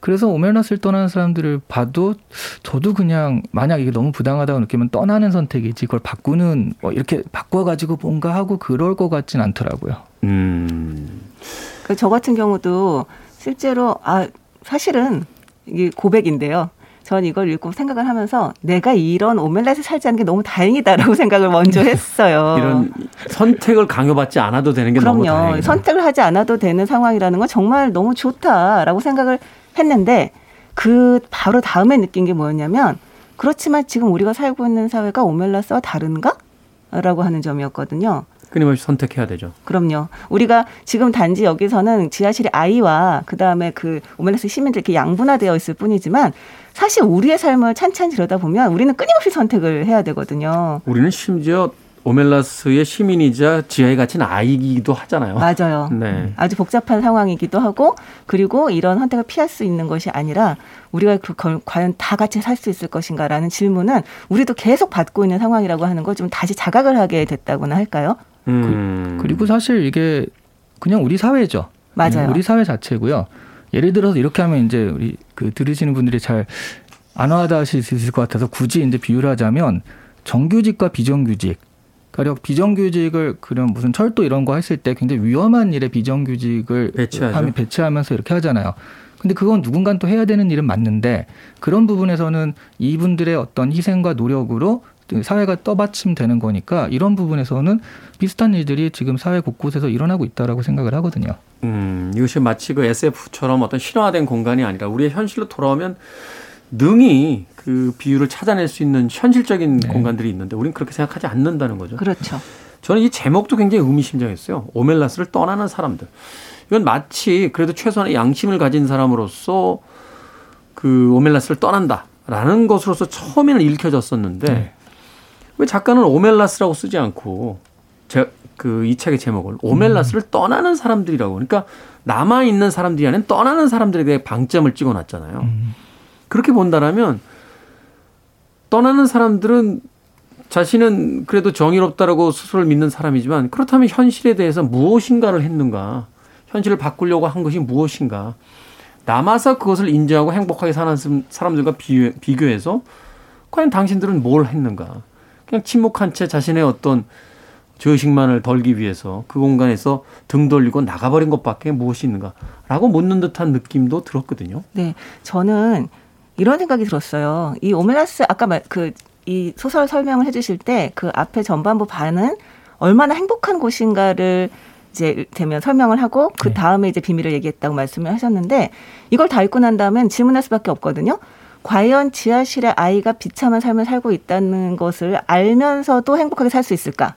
그래서 오멜나스를 떠나는 사람들을 봐도 저도 그냥 만약 이게 너무 부당하다고 느끼면 떠나는 선택이지 그걸 바꾸는 뭐 이렇게 바꿔가지고 뭔가 하고 그럴 것 같진 않더라고요. 음. 그 저 같은 경우도 실제로 아 사실은 이게 고백인데요. 전 이걸 읽고 생각을 하면서 내가 이런 오멜렛에 살지 않는 게 너무 다행이다라고 [laughs] 생각을 먼저 했어요. 이런 선택을 강요받지 않아도 되는 게 그럼요. 너무 다행이다. 선택을 하지 않아도 되는 상황이라는 건 정말 너무 좋다라고 생각을 했는데 그 바로 다음에 느낀 게 뭐였냐면 그렇지만 지금 우리가 살고 있는 사회가 오멜라스와 다른가? 라고 하는 점이었거든요. 끊임없이 선택해야 되죠. 그럼요. 우리가 지금 단지 여기서는 지하실에 아이와 그 다음에 그 오멜라스 시민들 이렇게 양분화되어 있을 뿐이지만 사실 우리의 삶을 찬찬히 들여다보면 우리는 끊임없이 선택을 해야 되거든요. 우리는 심지어 오멜라스의 시민이자 지하에 갇힌 아이기도 하잖아요. 맞아요. [laughs] 네. 아주 복잡한 상황이기도 하고 그리고 이런 선택을 피할 수 있는 것이 아니라 우리가 그걸 과연 다 같이 살 수 있을 것인가라는 질문은 우리도 계속 받고 있는 상황이라고 하는 걸 좀 다시 자각을 하게 됐다고나 할까요? 음. 그, 리고 사실 이게 그냥 우리 사회죠. 맞아요. 우리 사회 자체고요. 예를 들어서 이렇게 하면 이제 우리 그 들으시는 분들이 잘 안 와닿으실 수 있을 것 같아서 굳이 이제 비유를 하자면 정규직과 비정규직 가령 비정규직을 그런 무슨 철도 이런 거 했을 때 굉장히 위험한 일에 비정규직을 배치하죠. 배치하면서 이렇게 하잖아요. 근데 그건 누군가 또 해야 되는 일은 맞는데 그런 부분에서는 이분들의 어떤 희생과 노력으로 사회가 떠받침되는 거니까 이런 부분에서는 비슷한 일들이 지금 사회 곳곳에서 일어나고 있다라고 생각을 하거든요. 음, 이것이 마치 그 SF처럼 어떤 실화된 공간이 아니라 우리의 현실로 돌아오면 능히 그 비율을 찾아낼 수 있는 현실적인 네. 공간들이 있는데 우리는 그렇게 생각하지 않는다는 거죠. 그렇죠. 저는 이 제목도 굉장히 의미심장했어요. 오멜라스를 떠나는 사람들. 이건 마치 그래도 최소한의 양심을 가진 사람으로서 그 오멜라스를 떠난다라는 것으로서 처음에는 읽혀졌었는데 네. 왜 작가는 오멜라스라고 쓰지 않고 그이 책의 제목을 오멜라스를 음. 떠나는 사람들이라고 그러니까 남아 있는 사람들이 아닌 떠나는 사람들에 대해 방점을 찍어놨잖아요. 음. 그렇게 본다라면 떠나는 사람들은 자신은 그래도 정의롭다라고 스스로를 믿는 사람이지만 그렇다면 현실에 대해서 무엇인가를 했는가? 현실을 바꾸려고 한 것이 무엇인가? 남아서 그것을 인정하고 행복하게 사는 사람들과 비교해서 과연 당신들은 뭘 했는가? 그냥 침묵한 채 자신의 어떤 죄의식만을 덜기 위해서 그 공간에서 등 돌리고 나가버린 것밖에 무엇이 있는가라고 묻는 듯한 느낌도 들었거든요. 네, 저는 이런 생각이 들었어요. 이 오메라스 아까 그 이 소설 설명을 해주실 때 그 앞에 전반부 반은 얼마나 행복한 곳인가를 이제 되면 설명을 하고 그 네. 다음에 이제 비밀을 얘기했다고 말씀을 하셨는데 이걸 다 읽고 난 다음엔 질문할 수밖에 없거든요. 과연 지하실에 아이가 비참한 삶을 살고 있다는 것을 알면서도 행복하게 살 수 있을까?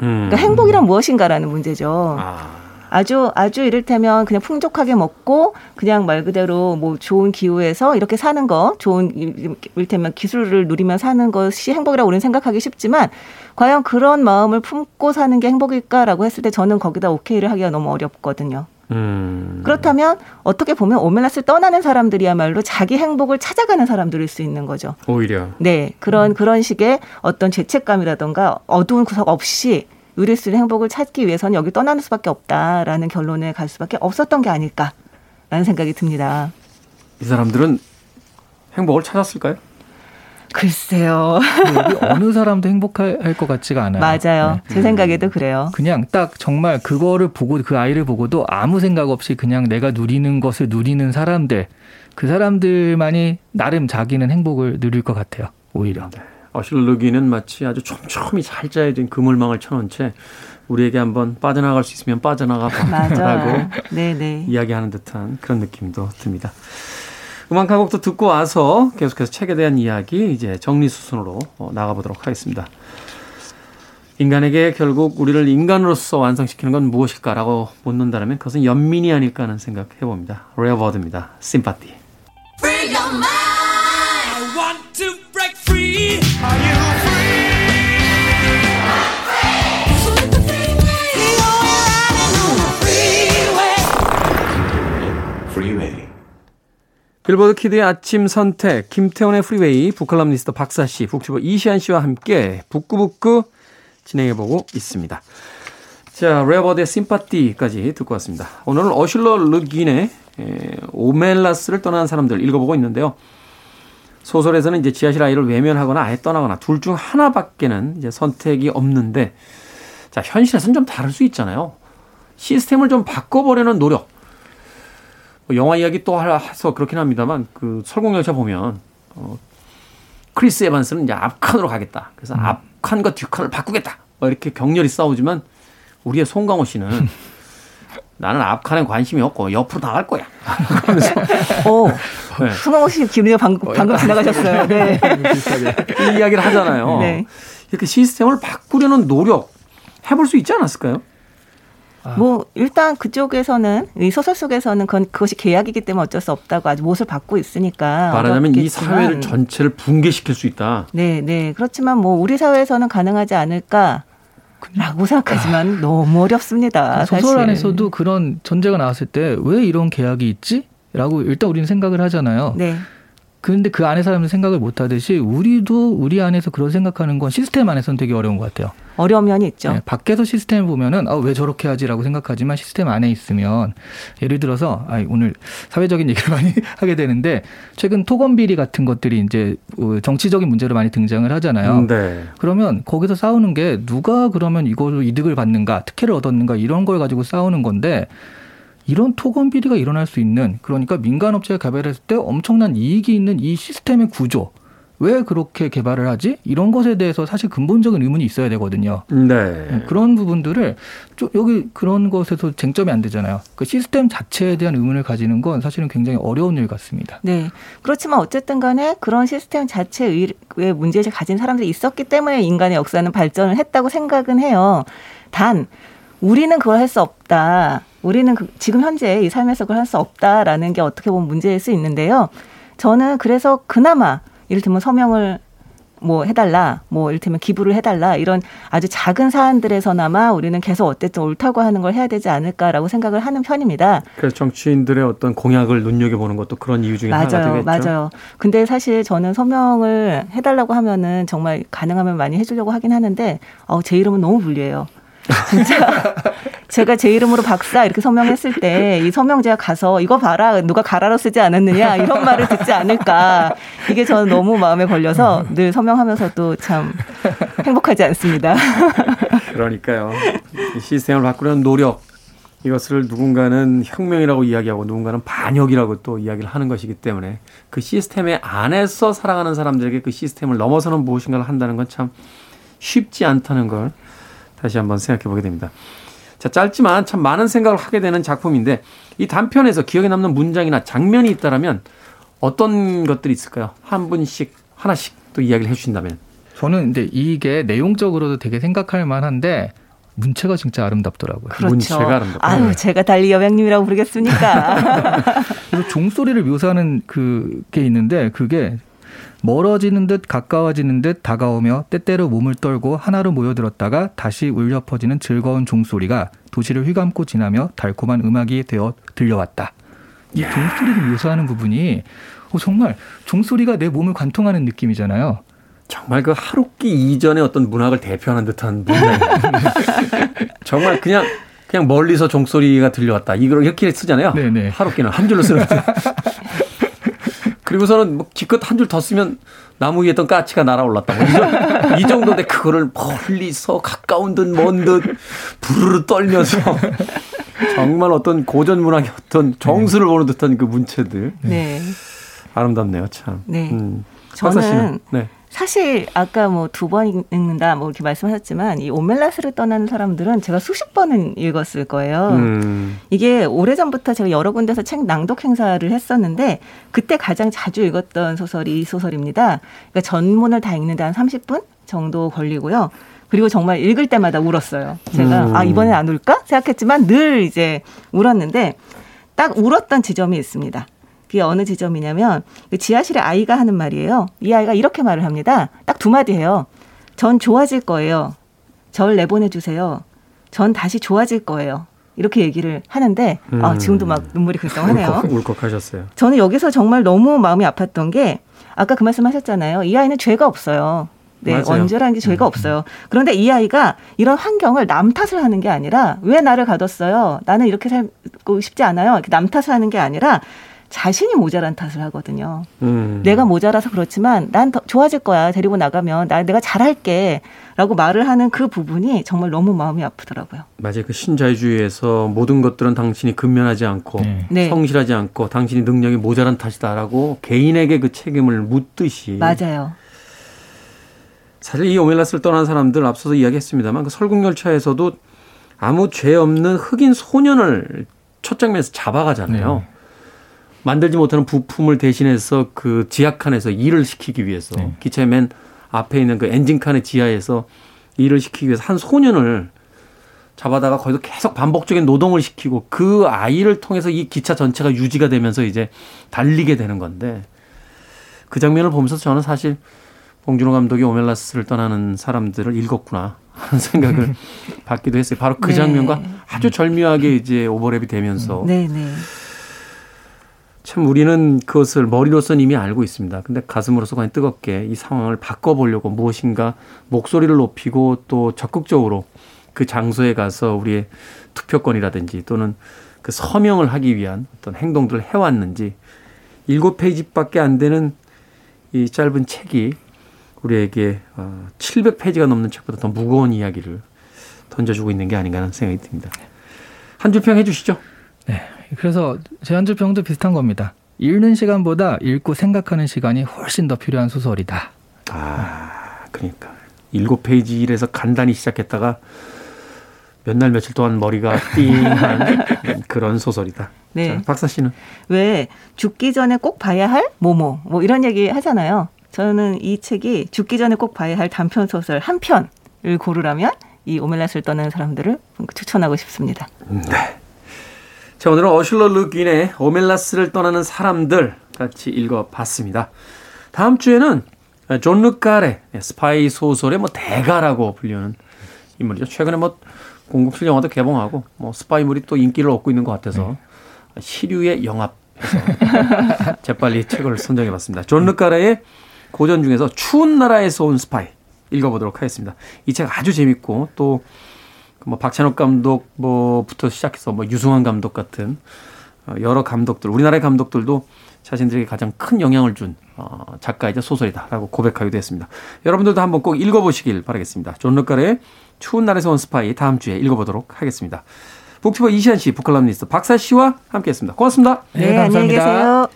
음. 그러니까 행복이란 무엇인가라는 문제죠. 아. 아주 아주 이를테면 그냥 풍족하게 먹고 그냥 말 그대로 뭐 좋은 기후에서 이렇게 사는 거 좋은 이를테면 기술을 누리며 사는 것이 행복이라고 우리는 생각하기 쉽지만 과연 그런 마음을 품고 사는 게 행복일까라고 했을 때 저는 거기다 오케이를 하기가 너무 어렵거든요. 음. 그렇다면 어떻게 보면 오멜라스를 떠나는 사람들이야말로 자기 행복을 찾아가는 사람들일 수 있는 거죠. 오히려. 네. 그런, 음. 그런 식의 어떤 죄책감이라던가 어두운 구석 없이 누릴 수 있는 행복을 찾기 위해서는 여기 떠나는 수밖에 없다라는 결론에 갈 수밖에 없었던 게 아닐까라는 생각이 듭니다. 이 사람들은 행복을 찾았을까요? 글쎄요. 여기 어느 사람도 행복할 것 같지가 않아요. 맞아요. 네. 제 생각에도 그래요. 그냥 딱 정말 그거를 보고 그 아이를 보고도 아무 생각 없이 그냥 내가 누리는 것을 누리는 사람들 그 사람들만이 나름 자기는 행복을 누릴 것 같아요. 오히려. 네. 어슐러 르귄은 마치 아주 촘촘히 잘 짜여진 그물망을 쳐놓은 채 우리에게 한번 빠져나갈 수 있으면 빠져나가 [laughs] 봐라고 이야기하는 듯한 그런 느낌도 듭니다. 음악 한 곡도 듣고 와서 계속해서 책에 대한 이야기 이제 정리 수순으로 어, 나가보도록 하겠습니다. 인간에게 결국 우리를 인간으로서 완성시키는 건 무엇일까라고 묻는다면 그것은 연민이 아닐까 하는 생각 해봅니다. 레어버드입니다. Sympathy. 빌보드 Kid의 아침 선택, 김태훈의 Freeway, 북칼럼니스트 박사 씨, 북튜버 이시안 씨와 함께 북구북구 진행해보고 있습니다. 자, 레어버드의 Sympathy까지 듣고 왔습니다. 오늘은 어슐러 르귄의 오멜라스를 떠난 사람들 읽어보고 있는데요. 소설에서는 이제 지하실 아이를 외면하거나 아예 떠나거나 둘 중 하나밖에는 이제 선택이 없는데, 자, 현실에서는 좀 다를 수 있잖아요. 시스템을 좀 바꿔보려는 노력. 뭐 영화 이야기 또 해서 그렇긴 합니다만 그 설국열차 보면 어 크리스 에반스는 이제 앞칸으로 가겠다. 그래서 음. 앞칸과 뒷칸을 바꾸겠다. 뭐 이렇게 격렬히 싸우지만 우리의 송강호 씨는 [laughs] 나는 앞칸에 관심이 없고 옆으로 나갈 거야. 그러면서 [laughs] 오, 네. 송강호 씨 기분이 방금, 방금 지나가셨어요. 네. [laughs] 이 이야기를 하잖아요. 네. 이렇게 시스템을 바꾸려는 노력 해볼 수 있지 않았을까요? 아. 뭐 일단 그쪽에서는 이 소설 속에서는 그건 그것이 계약이기 때문에 어쩔 수 없다고 아주 못을 받고 있으니까 말하자면 어렵겠지만. 이 사회를 전체를 붕괴시킬 수 있다. 네, 네. 그렇지만 뭐 우리 사회에서는 가능하지 않을까. 라고 생각하지만 아. 너무 어렵습니다. 소설 사실. 안에서도 그런 전제가 나왔을 때 왜 이런 계약이 있지? 라고 일단 우리는 생각을 하잖아요. 네. 그런데 그 안에 사람들 생각을 못 하듯이 우리도 우리 안에서 그런 생각하는 건 시스템 안에서는 되게 어려운 것 같아요. 어려운 면이 있죠. 네, 밖에서 시스템을 보면은 아, 왜 저렇게 하지라고 생각하지만 시스템 안에 있으면 예를 들어서 아, 오늘 사회적인 얘기를 [laughs] 많이 하게 되는데 최근 토건 비리 같은 것들이 이제 어, 정치적인 문제로 많이 등장을 하잖아요. 네. 그러면 거기서 싸우는 게 누가 그러면 이걸로 이득을 받는가, 특혜를 얻었는가 이런 걸 가지고 싸우는 건데 이런 토건 비리가 일어날 수 있는 그러니까 민간 업체가 개발했을 때 엄청난 이익이 있는 이 시스템의 구조 왜 그렇게 개발을 하지? 이런 것에 대해서 사실 근본적인 의문이 있어야 되거든요. 네. 네 그런 부분들을 좀 여기 그런 것에서 쟁점이 안 되잖아요. 그 시스템 자체에 대한 의문을 가지는 건 사실은 굉장히 어려운 일 같습니다. 네. 그렇지만 어쨌든 간에 그런 시스템 자체의 문제를 가진 사람들이 있었기 때문에 인간의 역사는 발전을 했다고 생각은 해요. 단 우리는 그걸 할 수 없다. 우리는 그 지금 현재 이 삶에서 그걸 할 수 없다라는 게 어떻게 보면 문제일 수 있는데요. 저는 그래서 그나마 이를테면 서명을 뭐 해달라, 뭐 이를테면 기부를 해달라 이런 아주 작은 사안들에서나마 우리는 계속 어쨌든 옳다고 하는 걸 해야 되지 않을까라고 생각을 하는 편입니다. 그래서 정치인들의 어떤 공약을 눈여겨보는 것도 그런 이유 중에 맞아요, 하나가 되겠죠. 맞아요. 근데 사실 저는 서명을 해달라고 하면은 정말 가능하면 많이 해주려고 하긴 하는데 어, 제 이름은 너무 불리해요. 진짜 [laughs] 제가 제 이름으로 박사 이렇게 서명했을 때 이 서명제가 가서 이거 봐라 누가 가라로 쓰지 않았느냐 이런 말을 듣지 않을까 이게 저는 너무 마음에 걸려서 늘 서명하면서도 참 행복하지 않습니다. 그러니까요. 시스템을 바꾸려는 노력 이것을 누군가는 혁명이라고 이야기하고 누군가는 반역이라고 또 이야기를 하는 것이기 때문에 그 시스템의 안에서 살아가는 사람들에게 그 시스템을 넘어서는 무엇인가를 한다는 건 참 쉽지 않다는 걸 다시 한번 생각해 보게 됩니다. 자, 짧지만 참 많은 생각을 하게 되는 작품인데 이 단편에서 기억에 남는 문장이나 장면이 있다라면 어떤 것들이 있을까요? 한 분씩 하나씩 또 이야기를 해 주신다면. 저는 근데 이게 내용적으로도 되게 생각할 만한데 문체가 진짜 아름답더라고요. 그렇죠. 문체가 아름답다. 아유, 제가 달리 여백님이라고 부르겠습니까? [laughs] 그래서 종소리를 묘사하는 그게 있는데 그게 멀어지는 듯 가까워지는 듯 다가오며 때때로 몸을 떨고 하나로 모여들었다가 다시 울려 퍼지는 즐거운 종소리가 도시를 휘감고 지나며 달콤한 음악이 되어 들려왔다. 이 종소리를 묘사하는 부분이 어, 정말 종소리가 내 몸을 관통하는 느낌이잖아요. 정말 그 하루끼 이전의 어떤 문학을 대표하는 듯한 문장이에요. [laughs] 정말 그냥 그냥 멀리서 종소리가 들려왔다. 이걸 이렇게 쓰잖아요. 네네. 하루끼는 한 줄로 쓰는데. [laughs] 그리고서는 뭐 기껏 한 줄 더 쓰면 나무 위에 있던 까치가 날아올랐다. 뭐 [laughs] 이, 정도인데 그거를 멀리서 가까운 듯 먼 듯 부르르 떨면서 [laughs] 정말 어떤 고전 문학의 어떤 정수를 보는 듯한 그 문체들. 네. 아름답네요, 참. 네. 음. 저는 네. 사실 아까 뭐 두 번 읽는다 뭐 이렇게 말씀하셨지만 이 오멜라스를 떠나는 사람들은 제가 수십 번은 읽었을 거예요. 음. 이게 오래전부터 제가 여러 군데서 책 낭독 행사를 했었는데 그때 가장 자주 읽었던 소설이 이 소설입니다. 그러니까 전문을 다 읽는데 한 30분 정도 걸리고요. 그리고 정말 읽을 때마다 울었어요. 제가 음. 아 이번엔 안 울까 생각했지만 늘 이제 울었는데 딱 울었던 지점이 있습니다. 그게 어느 지점이냐면 그 지하실에 아이가 하는 말이에요. 이 아이가 이렇게 말을 합니다. 딱 두 마디 해요. 전 좋아질 거예요. 절 내보내 주세요. 전 다시 좋아질 거예요. 이렇게 얘기를 하는데 아, 음. 아, 지금도 막 눈물이 글썽하네요. 울컥, 하셨어요 저는 여기서 정말 너무 마음이 아팠던 게 아까 그 말씀하셨잖아요. 이 아이는 죄가 없어요. 네, 맞아요. 언제라는 게 죄가 음. 없어요. 그런데 이 아이가 이런 환경을 남 탓을 하는 게 아니라 왜 나를 가뒀어요? 나는 이렇게 살고 싶지 않아요. 이렇게 남 탓을 하는 게 아니라 자신이 모자란 탓을 하거든요. 음. 내가 모자라서 그렇지만 난 더 좋아질 거야. 데리고 나가면 나 내가 잘할게. 라고 말을 하는 그 부분이 정말 너무 마음이 아프더라고요. 맞아요. 그 신자유주의에서 모든 것들은 당신이 근면하지 않고 네. 네. 성실하지 않고 당신이 능력이 모자란 탓이다라고 개인에게 그 책임을 묻듯이 맞아요. 사실 이 오멜라스를 떠난 사람들 앞서서 이야기했습니다만 그 설국열차에서도 아무 죄 없는 흑인 소년을 첫 장면에서 잡아가잖아요. 네. 만들지 못하는 부품을 대신해서 그 지하칸에서 일을 시키기 위해서 네. 기차의 맨 앞에 있는 그 엔진칸의 지하에서 일을 시키기 위해서 한 소년을 잡아다가 거기서 계속 반복적인 노동을 시키고 그 아이를 통해서 이 기차 전체가 유지가 되면서 이제 달리게 되는 건데 그 장면을 보면서 저는 사실 봉준호 감독이 오멜라스를 떠나는 사람들을 읽었구나 하는 생각을 [laughs] 받기도 했어요. 바로 그 네. 장면과 아주 절묘하게 이제 오버랩이 되면서 네, 네. 참 우리는 그것을 머리로서는 이미 알고 있습니다. 근데 가슴으로서 그냥 뜨겁게 이 상황을 바꿔보려고 무엇인가 목소리를 높이고 또 적극적으로 그 장소에 가서 우리의 투표권이라든지 또는 그 서명을 하기 위한 어떤 행동들을 해왔는지 일곱 페이지밖에 안 되는 이 짧은 책이 우리에게 700페이지가 어, 넘는 책보다 더 무거운 이야기를 던져주고 있는 게 아닌가 하는 생각이 듭니다. 한 줄 평 해주시죠. 네. 그래서 제한주평도 비슷한 겁니다. 읽는 시간보다 읽고 생각하는 시간이 훨씬 더 필요한 소설이다. 아, 그러니까 일곱 페이지에서 간단히 시작했다가 몇 날 며칠 동안 머리가 띵한 [laughs] 그런 소설이다. 네. 자, 박사 씨는 왜 죽기 전에 꼭 봐야 할 뭐뭐 뭐 이런 얘기 하잖아요. 저는 이 책이 죽기 전에 꼭 봐야 할 단편 소설 한 편을 고르라면 이 오멜라스를 떠나는 사람들을 추천하고 싶습니다. 네. 자, 오늘은 어슐러 르긴의 오멜라스를 떠나는 사람들 같이 읽어봤습니다. 다음 주에는 존 르카레 스파이 소설의 뭐 대가라고 불리는 인물이죠. 최근에 뭐 007 영화도 개봉하고 뭐 스파이물이 또 인기를 얻고 있는 것 같아서 네. 시류에 영합 [laughs] 재빨리 책을 선정해봤습니다. 존 르카레의 고전 중에서 추운 나라에서 온 스파이 읽어보도록 하겠습니다. 이 책 아주 재밌고 또 뭐그 박찬욱 감독 뭐부터 시작해서 뭐 류승완 감독 같은 어, 여러 감독들 우리나라의 감독들도 자신들에게 가장 큰 영향을 준 어, 작가이자 소설이다라고 고백하기도 했습니다. 여러분들도 한번 꼭 읽어보시길 바라겠습니다. 존 르카레의 추운 나라에서 온 스파이 다음 주에 읽어보도록 하겠습니다. 북튜버 이시한 씨, 북칼럼니스트 박사 씨와 함께했습니다. 고맙습니다. 네, 네 안녕히 계세요.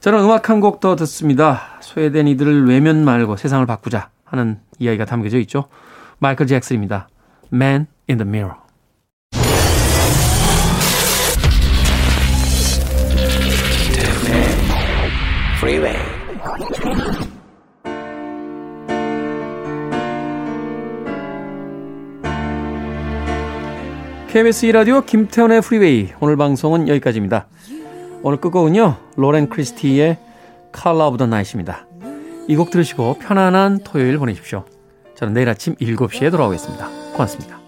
저는 음악 한 곡 더 듣습니다. 소외된 이들을 외면 말고 세상을 바꾸자 하는 이야기가 담겨져 있죠. 마이클 잭슨입니다. Man in the Mirror. KBS 2라디오 김태현의 프리웨이 오늘 방송은 여기까지입니다. 오늘 끝곡은요. 로렌 크리스티의 Color of the Night입니다. 이 곡 들으시고 편안한 토요일 보내십시오. 저는 내일 아침 7시에 돌아오겠습니다. 고맙습니다.